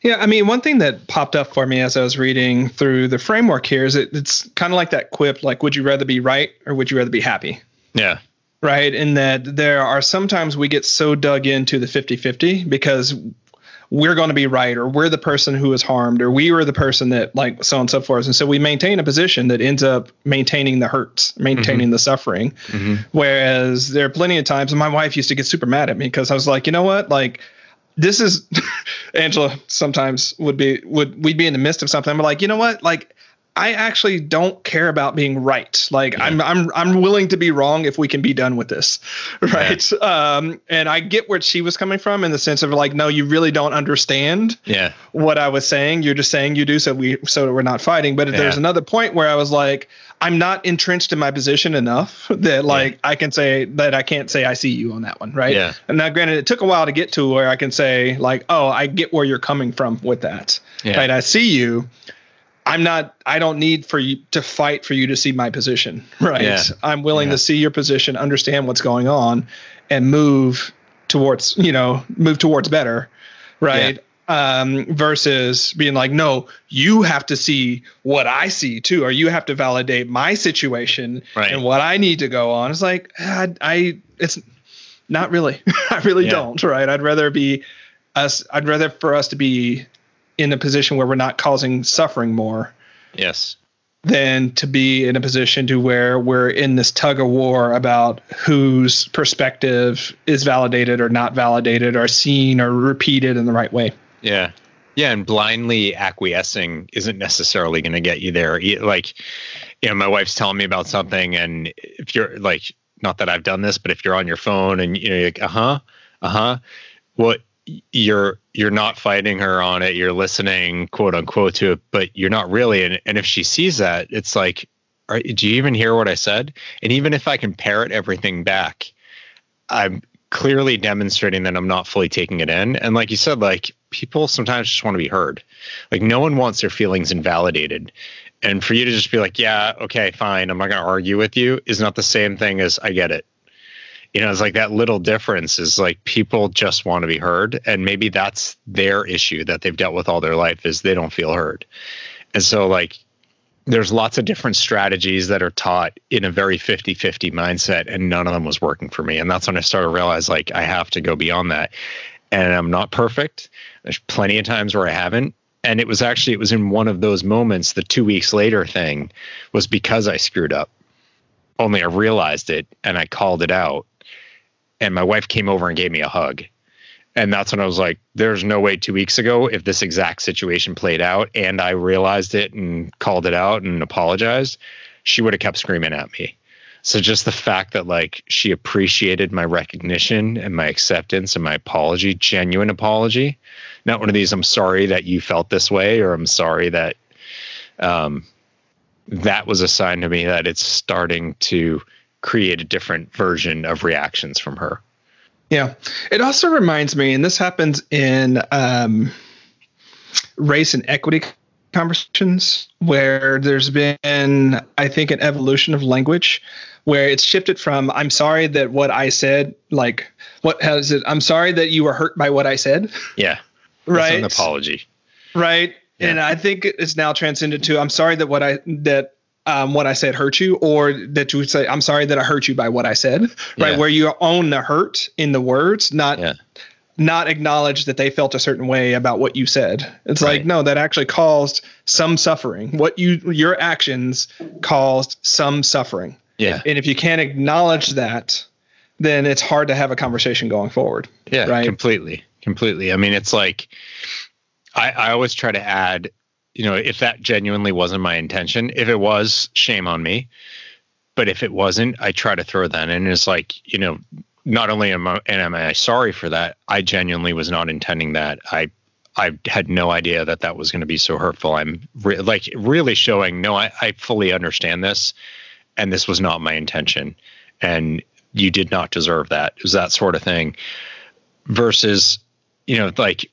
Yeah, I mean, one thing that popped up for me as I was reading through the framework here is it, it's kind of like that quip, like, would you rather be right or would you rather be happy? Yeah. Right. In that there are sometimes we get so dug into the 50 50 because we're going to be right or we're the person who is harmed or we were the person that like so on and so forth and so we maintain a position that ends up maintaining the hurts maintaining mm-hmm. the suffering mm-hmm. whereas there are plenty of times and my wife used to get super mad at me because i was like you know what like this is angela sometimes would be would we'd be in the midst of something i'm like you know what like I actually don't care about being right. Like yeah. I'm I'm I'm willing to be wrong if we can be done with this. Right. Yeah. Um and I get where she was coming from in the sense of like, no, you really don't understand yeah. what I was saying. You're just saying you do so we so we're not fighting. But yeah. there's another point where I was like, I'm not entrenched in my position enough that like. I can say that I can't say I see you on that one, right? Yeah. And now, granted, it took a while to get to where I can say like, oh, I get where you're coming from with that, yeah. right? I see you. I'm not. I don't need for you to fight for you to see my position, right? Yeah. I'm willing to see your position, understand what's going on, and move towards you know move towards better, right? um, versus being like, no, you have to see what I see too, or you have to validate my situation right. and what I need to go on. It's like, I, I it's not really, I really yeah. don't, right? I'd rather be us, I'd rather for us to be in a position where we're not causing suffering more. Yes. Than to be in a position to where we're in this tug of war about whose perspective is validated or not validated or seen or repeated in the right way. Yeah. Yeah, and blindly acquiescing isn't necessarily going to get you there. Like, you know, my wife's telling me about something, and if you're like, not that I've done this, but if you're on your phone and you know, you're like, uh huh, uh huh, what you're you're not fighting her on it. You're listening, quote unquote, to it, but you're not really. And and if she sees that, it's like, are, do you even hear what I said? And even if I can parrot everything back, I'm clearly demonstrating that I'm not fully taking it in. And like you said, like people sometimes just want to be heard. Like no one wants their feelings invalidated. And for you to just be like, yeah, okay, fine, I'm not going to argue with you is not the same thing as I get it. You know, it's like that little difference is like people just want to be heard. And maybe that's their issue that they've dealt with all their life is they don't feel heard. And so, like, there's lots of different strategies that are taught in a very 50-50 mindset and none of them was working for me. And that's when i started to realize like i have to go beyond that. And i'm not perfect. There's plenty of times where i haven't. And it was actually it was in one of those moments the two weeks later thing was because i screwed up. Only i realized it and i called it out and my wife came over and gave me a hug and that's when I was like, there's no way two weeks ago, if this exact situation played out and I realized it and called it out and apologized, she would have kept screaming at me. So just the fact that like she appreciated my recognition and my acceptance and my apology, genuine apology, not one of these, I'm sorry that you felt this way or I'm sorry that um, that was a sign to me that it's starting to create a different version of reactions from her. Yeah. It also reminds me, and this happens in um, race and equity conversations where there's been, I think, an evolution of language where it's shifted from I'm sorry that what I said, like what has it? I'm sorry that you were hurt by what I said. Yeah. right. an apology. Right. Yeah. And I think it's now transcended to I'm sorry that what I that um, what I said hurt you, or that you would say, I'm sorry that I hurt you by what I said, right? Yeah. Where you own the hurt in the words, not yeah. not acknowledge that they felt a certain way about what you said. It's right. like, no, that actually caused some suffering. What you your actions caused some suffering. Yeah. And if you can't acknowledge that, then it's hard to have a conversation going forward. Yeah, right. Completely. Completely. I mean, it's like I, I always try to add you know, if that genuinely wasn't my intention, if it was, shame on me. But if it wasn't, I try to throw that in. It's like, you know, not only am I, and am I sorry for that, I genuinely was not intending that. I I had no idea that that was going to be so hurtful. I'm re- like really showing, no, I, I fully understand this, and this was not my intention, and you did not deserve that. It was that sort of thing. Versus, you know, like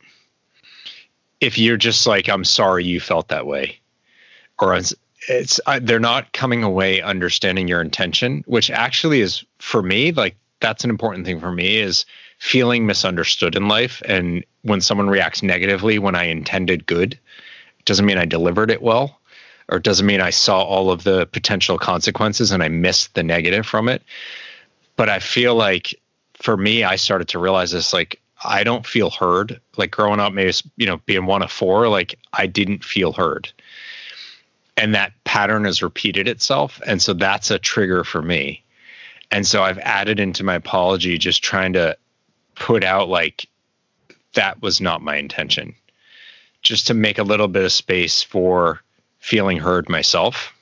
if you're just like i'm sorry you felt that way or it's, it's uh, they're not coming away understanding your intention which actually is for me like that's an important thing for me is feeling misunderstood in life. And when someone reacts negatively when i intended good doesn't mean i delivered it well or doesn't mean i saw all of the potential consequences and i missed the negative from it. But i feel like for me i started to realize this like I don't feel heard. Like growing up, maybe you know, being one of four, like I didn't feel heard, and that pattern has repeated itself, and so that's a trigger for me. And so I've added into my apology, just trying to put out like that was not my intention, just to make a little bit of space for feeling heard myself.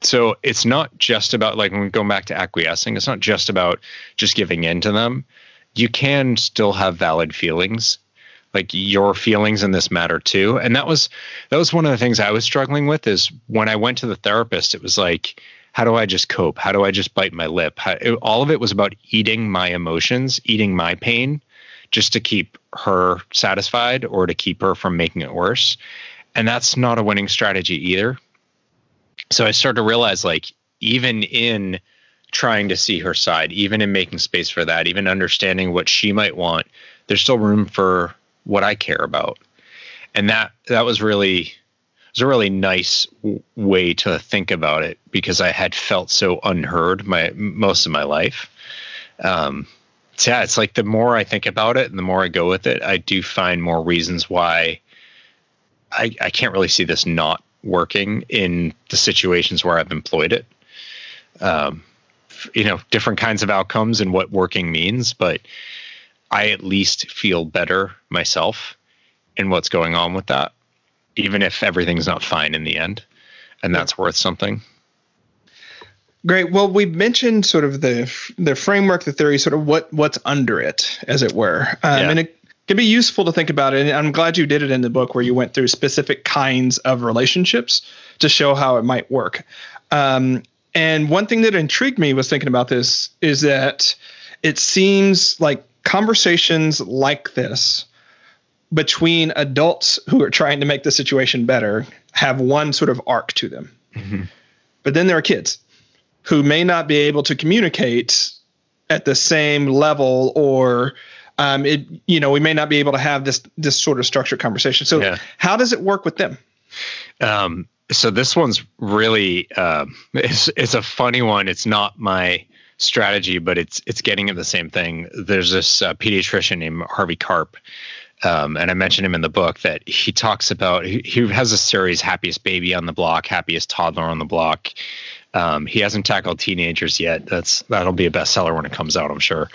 So it's not just about like when back to acquiescing, it's not just about just giving in to them. You can still have valid feelings. Like your feelings in this matter too. And that was that was one of the things I was struggling with is when I went to the therapist, it was like, how do I just cope? How do I just bite my lip? How, it, all of it was about eating my emotions, eating my pain, just to keep her satisfied or to keep her from making it worse. And that's not a winning strategy either. So I started to realize like even in trying to see her side, even in making space for that, even understanding what she might want, there's still room for what I care about. And that that was really was a really nice w- way to think about it because I had felt so unheard my most of my life. Um, so yeah, it's like the more I think about it and the more I go with it, I do find more reasons why I, I can't really see this not working in the situations where I've employed it. Um, you know, different kinds of outcomes and what working means, but I at least feel better myself in what's going on with that, even if everything's not fine in the end. And that's worth something. Great. Well, we mentioned sort of the the framework, the theory, sort of what what's under it, as it were, um, yeah. and it can be useful to think about it. And I'm glad you did it in the book where you went through specific kinds of relationships to show how it might work. Um, and one thing that intrigued me was thinking about this is that it seems like conversations like this between adults who are trying to make the situation better have one sort of arc to them. Mm-hmm. But then there are kids who may not be able to communicate at the same level or um, it you know we may not be able to have this this sort of structured conversation so yeah. how does it work with them um, so this one's really uh, it's, it's a funny one it's not my strategy but it's it's getting at the same thing there's this uh, pediatrician named harvey karp um, and I mentioned him in the book that he talks about he, he has a series happiest baby on the block, happiest toddler on the block, um, he hasn't tackled teenagers yet. That's that'll be a bestseller when it comes out, I'm sure.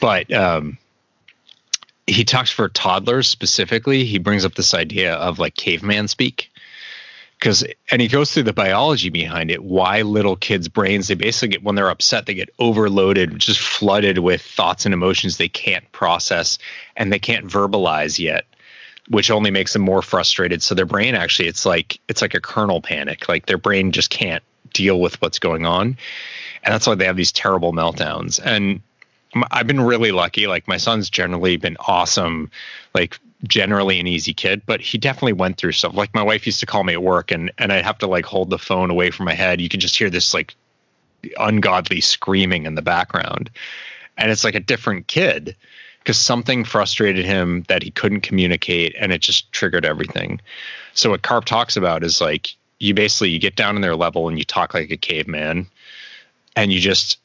But um, he talks for toddlers specifically. He brings up this idea of like caveman speak because and he goes through the biology behind it why little kids brains they basically get when they're upset they get overloaded just flooded with thoughts and emotions they can't process and they can't verbalize yet which only makes them more frustrated so their brain actually it's like it's like a kernel panic like their brain just can't deal with what's going on. And that's why they have these terrible meltdowns. And I've been really lucky. Like my son's generally been awesome, like generally an easy kid, but he definitely went through stuff. Like my wife used to call me at work and and I'd have to like hold the phone away from my head. You can just hear this like ungodly screaming in the background. And it's like a different kid because something frustrated him that he couldn't communicate and it just triggered everything. So what Karp talks about is like you basically you get down in their level and you talk like a caveman and you just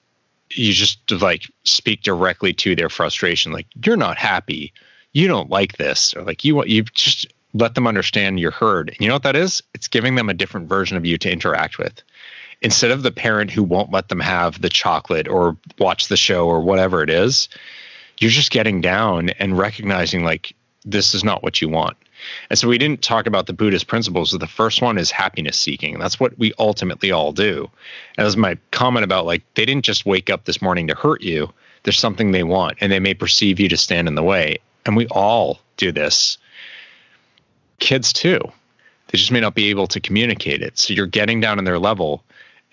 you just like speak directly to their frustration like you're not happy you don't like this or like you you just let them understand you're heard and you know what that is it's giving them a different version of you to interact with instead of the parent who won't let them have the chocolate or watch the show or whatever it is you're just getting down and recognizing like this is not what you want and so we didn't talk about the Buddhist principles. The first one is happiness seeking. That's what we ultimately all do. And as my comment about like they didn't just wake up this morning to hurt you. There's something they want, and they may perceive you to stand in the way. And we all do this. Kids too. They just may not be able to communicate it. So you're getting down on their level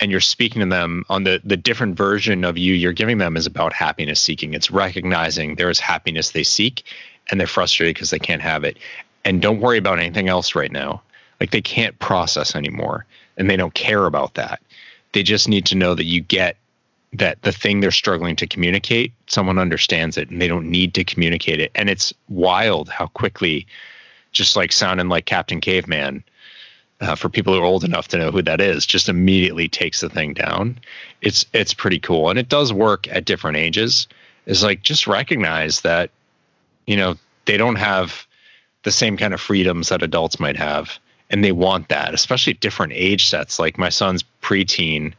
and you're speaking to them on the the different version of you you're giving them is about happiness seeking. It's recognizing there is happiness they seek and they're frustrated because they can't have it and don't worry about anything else right now. Like they can't process anymore and they don't care about that. They just need to know that you get that the thing they're struggling to communicate, someone understands it and they don't need to communicate it. And it's wild how quickly, just like sounding like Captain Caveman, uh, for people who are old enough to know who that is, just immediately takes the thing down. It's it's pretty cool, and it does work at different ages. Is like just recognize that, you know, they don't have the same kind of freedoms that adults might have. And they want that, especially different age sets. Like my son's preteen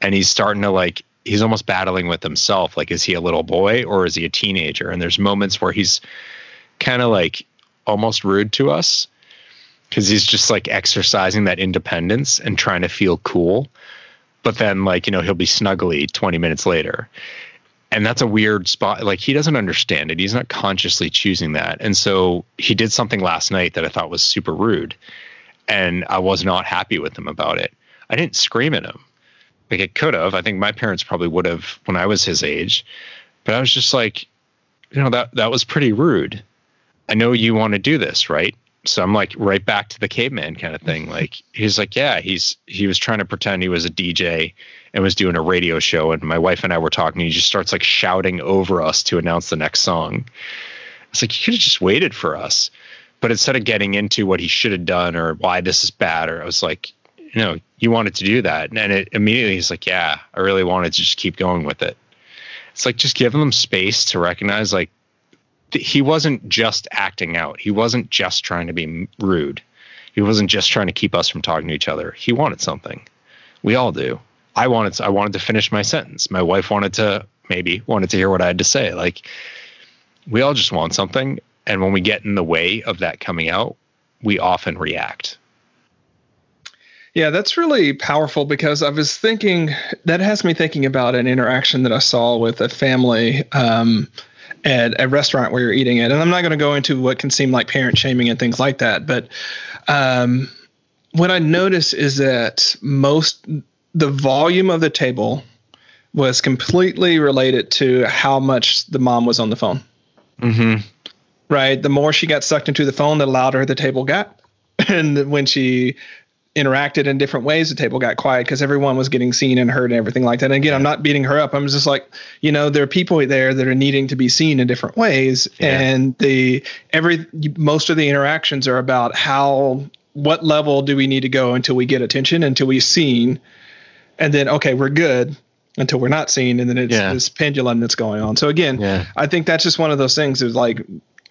and he's starting to like, he's almost battling with himself. Like, is he a little boy or is he a teenager? And there's moments where he's kind of like almost rude to us. because he's just like exercising that independence and trying to feel cool. But then, like, you know, he'll be snuggly 20 minutes later. And that's a weird spot. Like, he doesn't understand it. He's not consciously choosing that. And so he did something last night that I thought was super rude. And I was not happy with him about it. I didn't scream at him. Like, it could have. I think my parents probably would have when I was his age. But I was just like, you know, that, that was pretty rude. I know you want to do this, right? so I'm like right back to the caveman kind of thing. Like he's like, yeah, he's he was trying to pretend he was a DJ and was doing a radio show, and my wife and I were talking. And he just starts like shouting over us to announce the next song. It's like you could have just waited for us, but instead of getting into what he should have done or why this is bad, or I was like, you know, you wanted to do that, and it immediately he's like, yeah, I really wanted to just keep going with it. It's like just giving them space to recognize like he wasn't just acting out. He wasn't just trying to be rude. He wasn't just trying to keep us from talking to each other. He wanted something. We all do. I wanted to, I wanted to finish my sentence. My wife wanted to maybe wanted to hear what I had to say. Like we all just want something and when we get in the way of that coming out, we often react. Yeah, that's really powerful because I was thinking that has me thinking about an interaction that I saw with a family um, at a restaurant where you're eating it. And I'm not going to go into what can seem like parent shaming and things like that, but um, what I noticed is that most the volume of the table was completely related to how much the mom was on the phone. Mm-hmm. Right. The more she got sucked into the phone, the louder the table got. And when she interacted in different ways, the table got quiet because everyone was getting seen and heard and everything like that. And again, I'm not beating her up. I'm just like, you know, there are people there that are needing to be seen in different ways, yeah. and the every most of the interactions are about how what level do we need to go until we get attention, until we're seen, and then okay, we're good until we're not seen, and then it's yeah. this pendulum that's going on. So again, yeah. I think that's just one of those things. Is like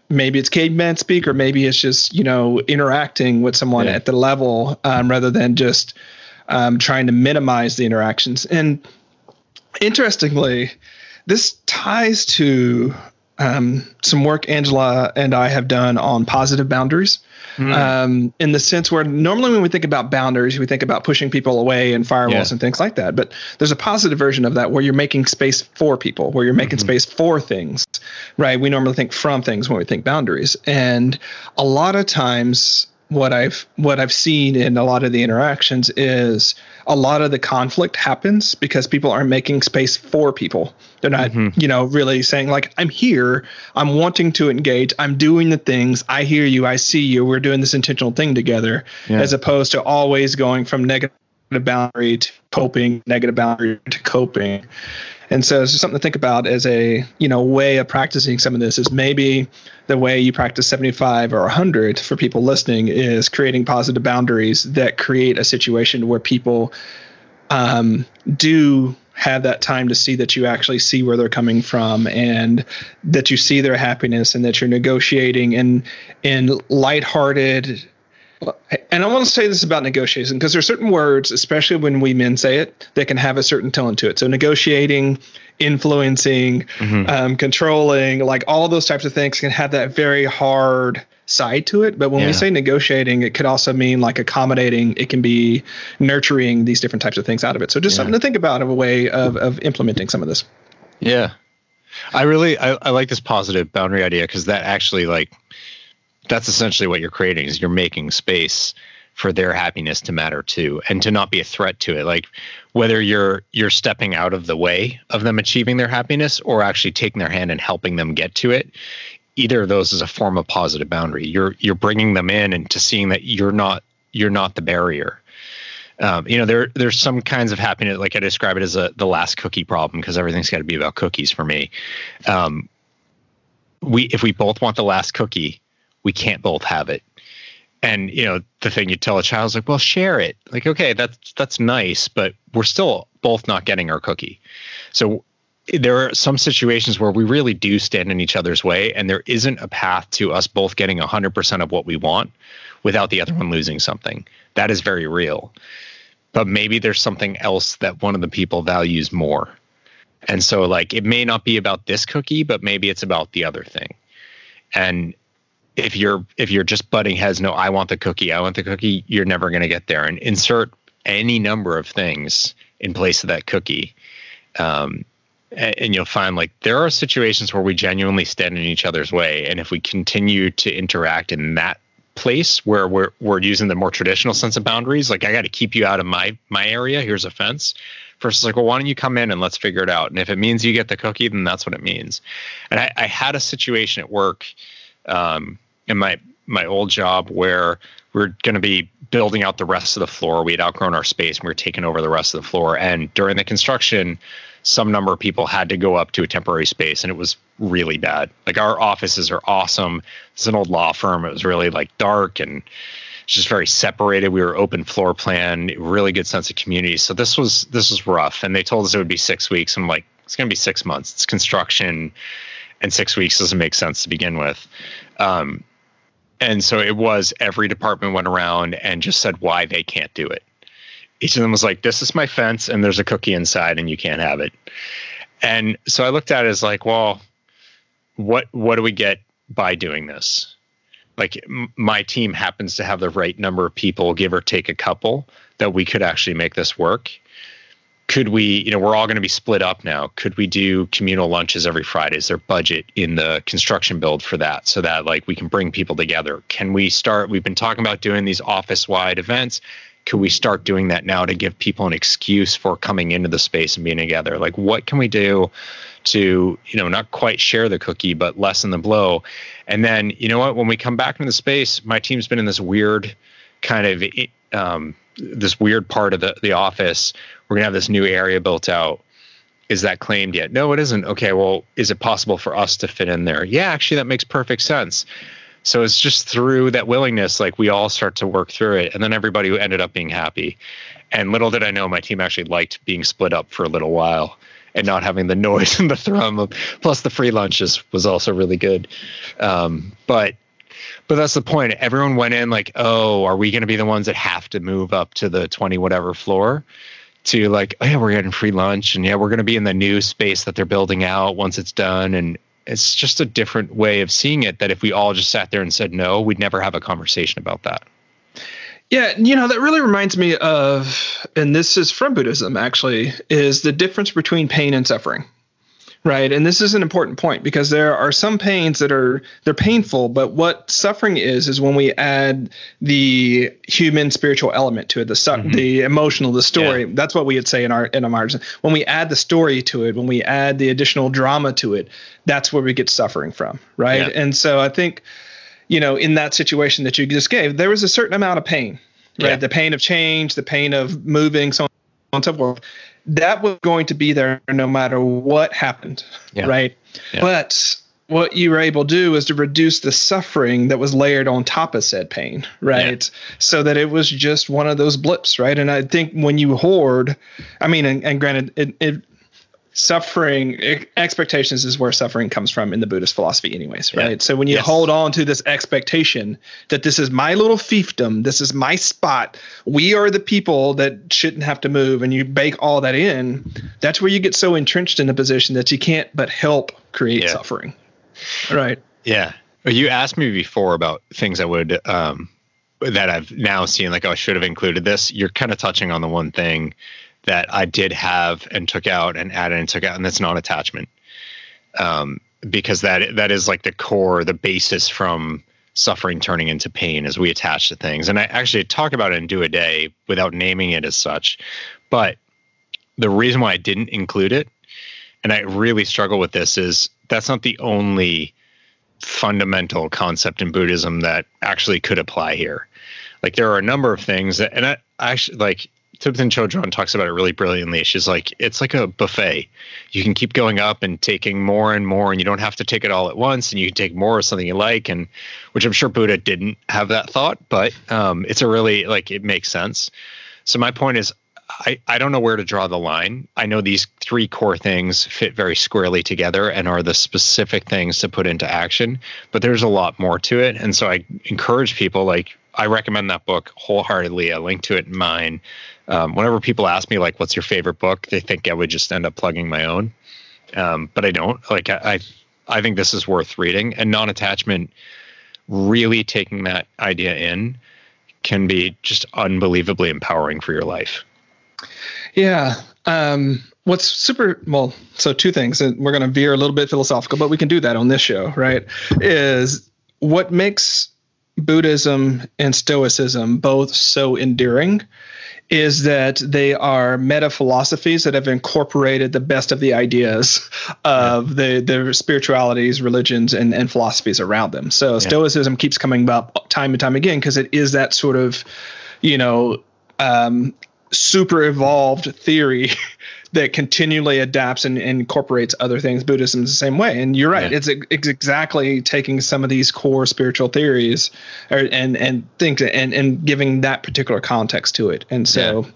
maybe it's caveman speak or maybe it's just you know interacting with someone yeah. at the level um, rather than just um, trying to minimize the interactions and interestingly this ties to um, some work angela and i have done on positive boundaries mm. um, in the sense where normally when we think about boundaries, we think about pushing people away and firewalls yeah. and things like that. But there's a positive version of that where you're making space for people, where you're making mm-hmm. space for things, right? We normally think from things when we think boundaries. And a lot of times, what I've what I've seen in a lot of the interactions is a lot of the conflict happens because people aren't making space for people. They're not, mm-hmm. you know, really saying like, "I'm here. I'm wanting to engage. I'm doing the things. I hear you. I see you. We're doing this intentional thing together," yeah. as opposed to always going from negative boundary to coping, negative boundary to coping. And so it's just something to think about as a you know way of practicing some of this is maybe the way you practice 75 or 100 for people listening is creating positive boundaries that create a situation where people um, do have that time to see that you actually see where they're coming from and that you see their happiness and that you're negotiating in in lighthearted and I want to say this about negotiation because there are certain words, especially when we men say it, that can have a certain tone to it. So negotiating, influencing, mm-hmm. um, controlling, like all those types of things can have that very hard side to it. But when yeah. we say negotiating, it could also mean like accommodating. It can be nurturing these different types of things out of it. So just yeah. something to think about of a way of of implementing some of this. Yeah, I really I, I like this positive boundary idea because that actually like that's essentially what you're creating is you're making space for their happiness to matter too and to not be a threat to it. Like whether you're you're stepping out of the way of them achieving their happiness or actually taking their hand and helping them get to it either of those is a form of positive boundary. You're you're bringing them in and to seeing that you're not you're not the barrier. Um, you know there there's some kinds of happiness like i describe it as a the last cookie problem because everything's got to be about cookies for me. Um, we if we both want the last cookie we can't both have it. And you know, the thing you tell a child is like, well, share it. Like, okay, that's that's nice, but we're still both not getting our cookie. So there are some situations where we really do stand in each other's way, and there isn't a path to us both getting 100% of what we want without the other one losing something. That is very real. But maybe there's something else that one of the people values more. And so, like, it may not be about this cookie, but maybe it's about the other thing. And if you're if you're just butting heads, no, I want the cookie, I want the cookie, you're never going to get there. And insert any number of things in place of that cookie. Um, and, and you'll find like there are situations where we genuinely stand in each other's way. And if we continue to interact in that place where we're we're using the more traditional sense of boundaries, like I got to keep you out of my my area. Here's a fence. Versus like, well, why don't you come in and let's figure it out? And if it means you get the cookie, then that's what it means. And I, I had a situation at work um, in my my old job where we are going to be building out the rest of the floor. We had outgrown our space and we were taking over the rest of the floor. And during the construction, some number of people had to go up to a temporary space and it was really bad. Like our offices are awesome. It's an old law firm. It was really like dark and just very separated. We were open floor plan, really good sense of community. So this was this was rough. And they told us it would be six weeks. I'm like, it's gonna be six months. It's construction and six weeks doesn't make sense to begin with. Um, and so it was every department went around and just said why they can't do it each of them was like, "This is my fence, and there's a cookie inside, and you can't have it." And so I looked at it as like, well, what what do we get by doing this? Like m- my team happens to have the right number of people, give or take a couple, that we could actually make this work. Could we, you know, we're all going to be split up now. Could we do communal lunches every Friday? Is there budget in the construction build for that so that like we can bring people together? Can we start? We've been talking about doing these office wide events could we start doing that now to give people an excuse for coming into the space and being together? Like, what can we do to, you know, not quite share the cookie, but lessen the blow? And then, you know what? When we come back into the space, my team's been in this weird kind of um, this weird part of the, the office. We're gonna have this new area built out. Is that claimed yet? No, it isn't. Okay, well, is it possible for us to fit in there? Yeah, actually, that makes perfect sense. So it's just through that willingness, like we all start to work through it, and then everybody ended up being happy. And little did I know, my team actually liked being split up for a little while and not having the noise and the thrum of. Plus, the free lunches was also really good. Um, but but that's the point. Everyone went in like, oh, are we going to be the ones that have to move up to the twenty whatever floor? To like, oh yeah, we're getting free lunch, and yeah, we're going to be in the new space that they're building out once it's done, and it's just a different way of seeing it that if we all just sat there and said no, we'd never have a conversation about that. Yeah, you know, that really reminds me of, and this is from Buddhism actually, is the difference between pain and suffering right and this is an important point because there are some pains that are they're painful but what suffering is is when we add the human spiritual element to it the su- mm-hmm. the emotional the story yeah. that's what we would say in our in our margin when we add the story to it when we add the additional drama to it that's where we get suffering from right yeah. and so i think you know in that situation that you just gave there was a certain amount of pain right yeah. the pain of change the pain of moving so on and so forth that was going to be there no matter what happened, yeah. right? Yeah. But what you were able to do was to reduce the suffering that was layered on top of said pain, right? Yeah. So that it was just one of those blips, right? And I think when you hoard, I mean, and, and granted, it, it suffering expectations is where suffering comes from in the buddhist philosophy anyways right yeah. so when you yes. hold on to this expectation that this is my little fiefdom this is my spot we are the people that shouldn't have to move and you bake all that in that's where you get so entrenched in a position that you can't but help create yeah. suffering right yeah you asked me before about things i would um that i've now seen like oh, i should have included this you're kind of touching on the one thing that I did have and took out and added and took out, and that's non-attachment, um, because that that is like the core, the basis from suffering turning into pain as we attach to things. And I actually talk about it in Do a Day without naming it as such, but the reason why I didn't include it, and I really struggle with this, is that's not the only fundamental concept in Buddhism that actually could apply here. Like there are a number of things that, and I, I actually like Thubten Chodron talks about it really brilliantly. She's like, it's like a buffet. You can keep going up and taking more and more, and you don't have to take it all at once, and you can take more of something you like, and which I'm sure Buddha didn't have that thought, but um, it's a really like it makes sense. So my point is, I, I don't know where to draw the line. I know these three core things fit very squarely together and are the specific things to put into action, but there's a lot more to it. And so I encourage people like I recommend that book wholeheartedly. I link to it in mine um, whenever people ask me like, "What's your favorite book?" they think I would just end up plugging my own, um, but I don't. Like I, I, I think this is worth reading. And non-attachment really taking that idea in can be just unbelievably empowering for your life. Yeah. Um, what's super well, so two things, and we're going to veer a little bit philosophical, but we can do that on this show, right? Is what makes Buddhism and Stoicism both so enduring is that they are meta philosophies that have incorporated the best of the ideas of yeah. the the spiritualities, religions, and, and philosophies around them. So yeah. Stoicism keeps coming up time and time again because it is that sort of, you know, um, super evolved theory that continually adapts and, and, incorporates other things. Buddhism is the same way, and you're right. Yeah. It's, it's exactly taking some of these core spiritual theories, or, and and things, and and giving that particular context to it. And so,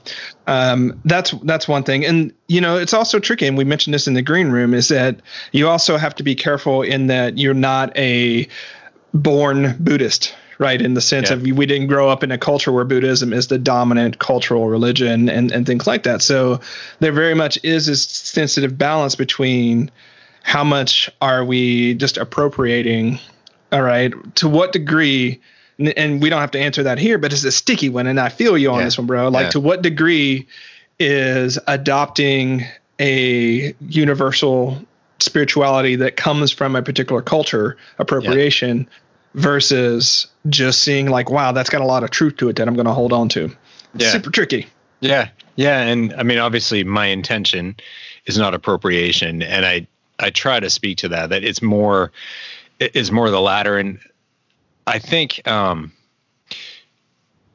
yeah. um, that's that's one thing. And you know, it's also tricky. And we mentioned this in the green room. Is that you also have to be careful in that you're not a born Buddhist right? In the sense yeah. of we didn't grow up in a culture where Buddhism is the dominant cultural religion and, and things like that. So there very much is this sensitive balance between how much are we just appropriating, all right? To what degree, and we don't have to answer that here, but it's a sticky one. And I feel you on yeah. this one, bro. Like, yeah. to what degree is adopting a universal spirituality that comes from a particular culture appropriation versus just seeing like, wow, that's got a lot of truth to it that I'm going to hold on to. Yeah. Super tricky. Yeah. Yeah. And I mean, obviously my intention is not appropriation. And I, I try to speak to that, that it's more, it's more the latter. And I think, um,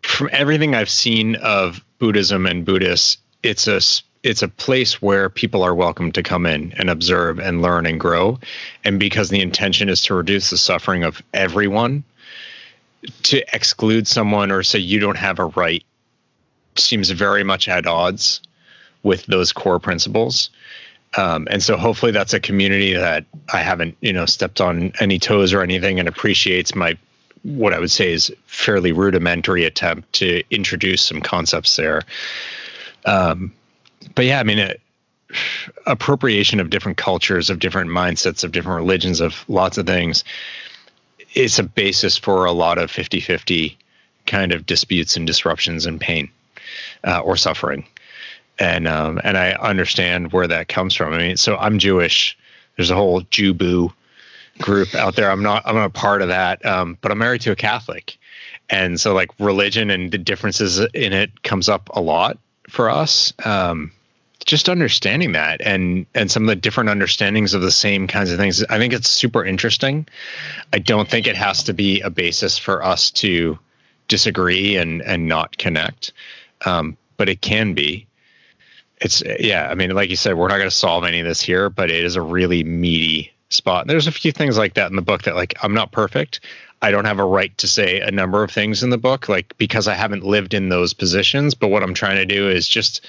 from everything I've seen of Buddhism and Buddhists, it's a it's a place where people are welcome to come in and observe and learn and grow. And because the intention is to reduce the suffering of everyone, to exclude someone or say you don't have a right seems very much at odds with those core principles. Um, and so hopefully that's a community that I haven't, you know, stepped on any toes or anything and appreciates my what I would say is fairly rudimentary attempt to introduce some concepts there. Um, but yeah, I mean, uh, appropriation of different cultures, of different mindsets, of different religions, of lots of things, is a basis for a lot of 50 50 kind of disputes and disruptions and pain uh, or suffering. And um, and I understand where that comes from. I mean, so I'm Jewish. There's a whole Jew boo group out there. I'm not I'm not a part of that, um, but I'm married to a Catholic, and so like religion and the differences in it comes up a lot for us. Um, just understanding that and and some of the different understandings of the same kinds of things i think it's super interesting. I don't think it has to be a basis for us to disagree and and not connect um, but it can be. It's yeah i mean like you said we're not going to solve any of this here but it is a really meaty spot. And there's a few things like that in the book that like i'm not perfect. I don't have a right to say a number of things in the book, like because I haven't lived in those positions. But what I'm trying to do is just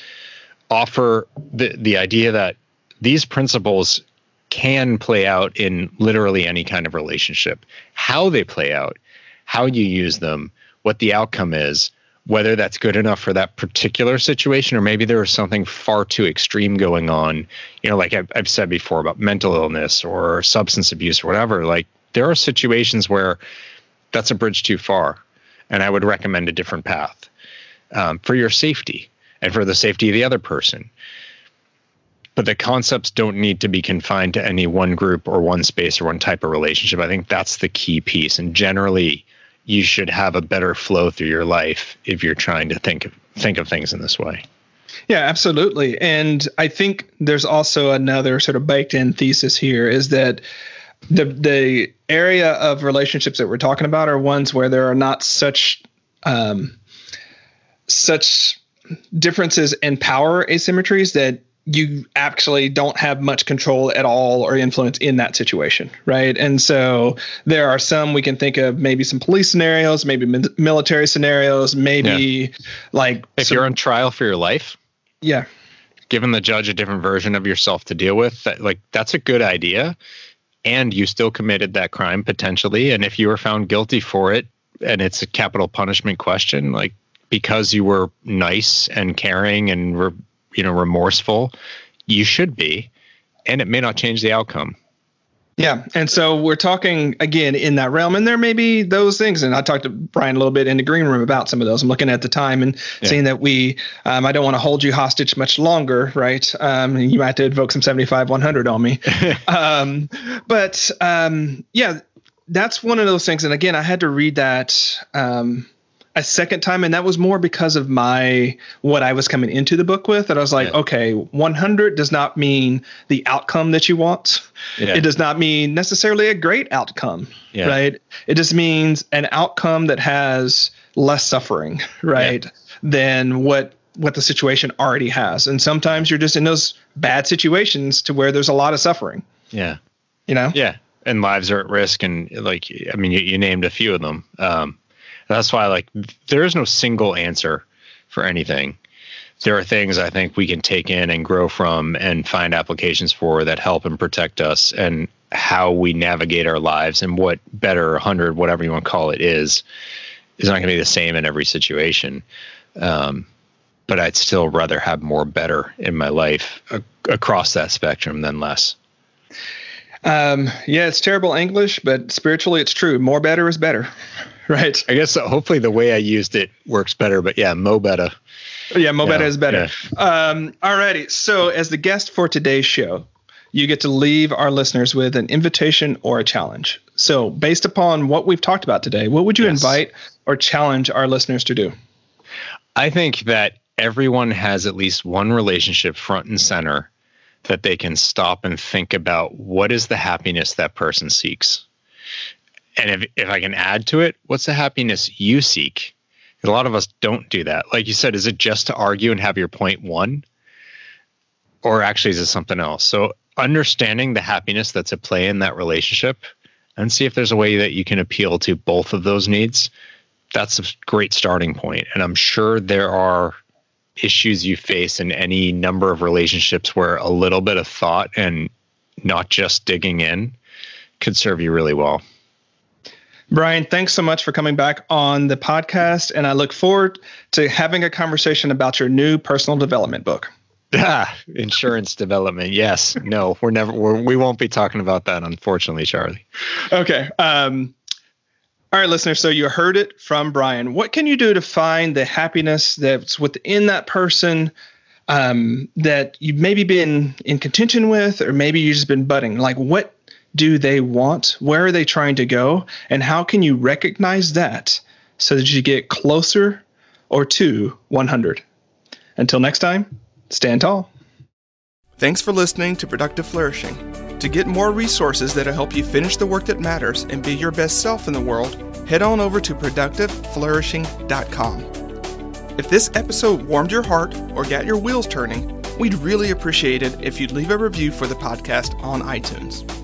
offer the the idea that these principles can play out in literally any kind of relationship. How they play out, how you use them, what the outcome is, whether that's good enough for that particular situation, or maybe there is something far too extreme going on. You know, like I've, I've said before about mental illness or substance abuse or whatever. Like there are situations where that's a bridge too far, and I would recommend a different path um, for your safety and for the safety of the other person. But the concepts don't need to be confined to any one group or one space or one type of relationship. I think that's the key piece. And generally, you should have a better flow through your life if you're trying to think of, think of things in this way. Yeah, absolutely. And I think there's also another sort of baked in thesis here is that the the area of relationships that we're talking about are ones where there are not such um, such differences in power asymmetries that you actually don't have much control at all or influence in that situation, right? And so there are some we can think of maybe some police scenarios, maybe military scenarios, maybe yeah. like if some, you're on trial for your life. Yeah. Given the judge a different version of yourself to deal with, that, like that's a good idea. And you still committed that crime potentially. And if you were found guilty for it and it's a capital punishment question, like because you were nice and caring and re, you know remorseful, you should be, and it may not change the outcome. Yeah. And so we're talking again in that realm, and there may be those things. And I talked to Bryan a little bit in the green room about some of those. I'm looking at the time and yeah. seeing that we, um, I don't want to hold you hostage much longer, right? Um, you might have to invoke some 75 100 on me. um, but um, yeah, that's one of those things. And again, I had to read that. Um, a second time and that was more because of my what i was coming into the book with that i was like yeah. okay 100 does not mean the outcome that you want. Yeah. it does not mean necessarily a great outcome yeah. right? It just means an outcome that has less suffering right than what what the situation already has. And sometimes you're just in those bad situations to where there's a lot of suffering. Yeah. You know? Yeah. And lives are at risk and like i mean you, you named a few of them. Um that's why, like, there is no single answer for anything. There are things I think we can take in and grow from and find applications for that help and protect us and how we navigate our lives and what better 100, whatever you want to call it, is, is not going to be the same in every situation. Um, but I'd still rather have more better in my life across that spectrum than less. Um, yeah, it's terrible English, but spiritually it's true. More better is better. Right. I guess uh, hopefully the way I used it works better, but yeah, mo better. Yeah, mo better is better. Yeah. Um, alrighty. So as the guest for today's show, you get to leave our listeners with an invitation or a challenge. So based upon what we've talked about today, what would you yes. invite or challenge our listeners to do? I think that everyone has at least one relationship front and center that they can stop and think about what is the happiness that person seeks and if, if I can add to it, what's the happiness you seek? A lot of us don't do that. Like you said, is it just to argue and have your point won? Or actually, is it something else? So, understanding the happiness that's at play in that relationship and see if there's a way that you can appeal to both of those needs. That's a great starting point. And I'm sure there are issues you face in any number of relationships where a little bit of thought and not just digging in could serve you really well. Bryan, thanks so much for coming back on the podcast. And I look forward to having a conversation about your new personal development book. Ah, insurance development. Yes. No, we're never, we're, we won't be talking about that, unfortunately, Charlie. Okay. Um, all right, listeners. So you heard it from Bryan. What can you do to find the happiness that's within that person um, that you've maybe been in contention with, or maybe you've just been budding? Like, what do they want? Where are they trying to go? And how can you recognize that so that you get closer or to 100? Until next time, stand tall. Thanks for listening to Productive Flourishing. To get more resources that'll help you finish the work that matters and be your best self in the world, head on over to productiveflourishing.com. If this episode warmed your heart or got your wheels turning, we'd really appreciate it if you'd leave a review for the podcast on iTunes.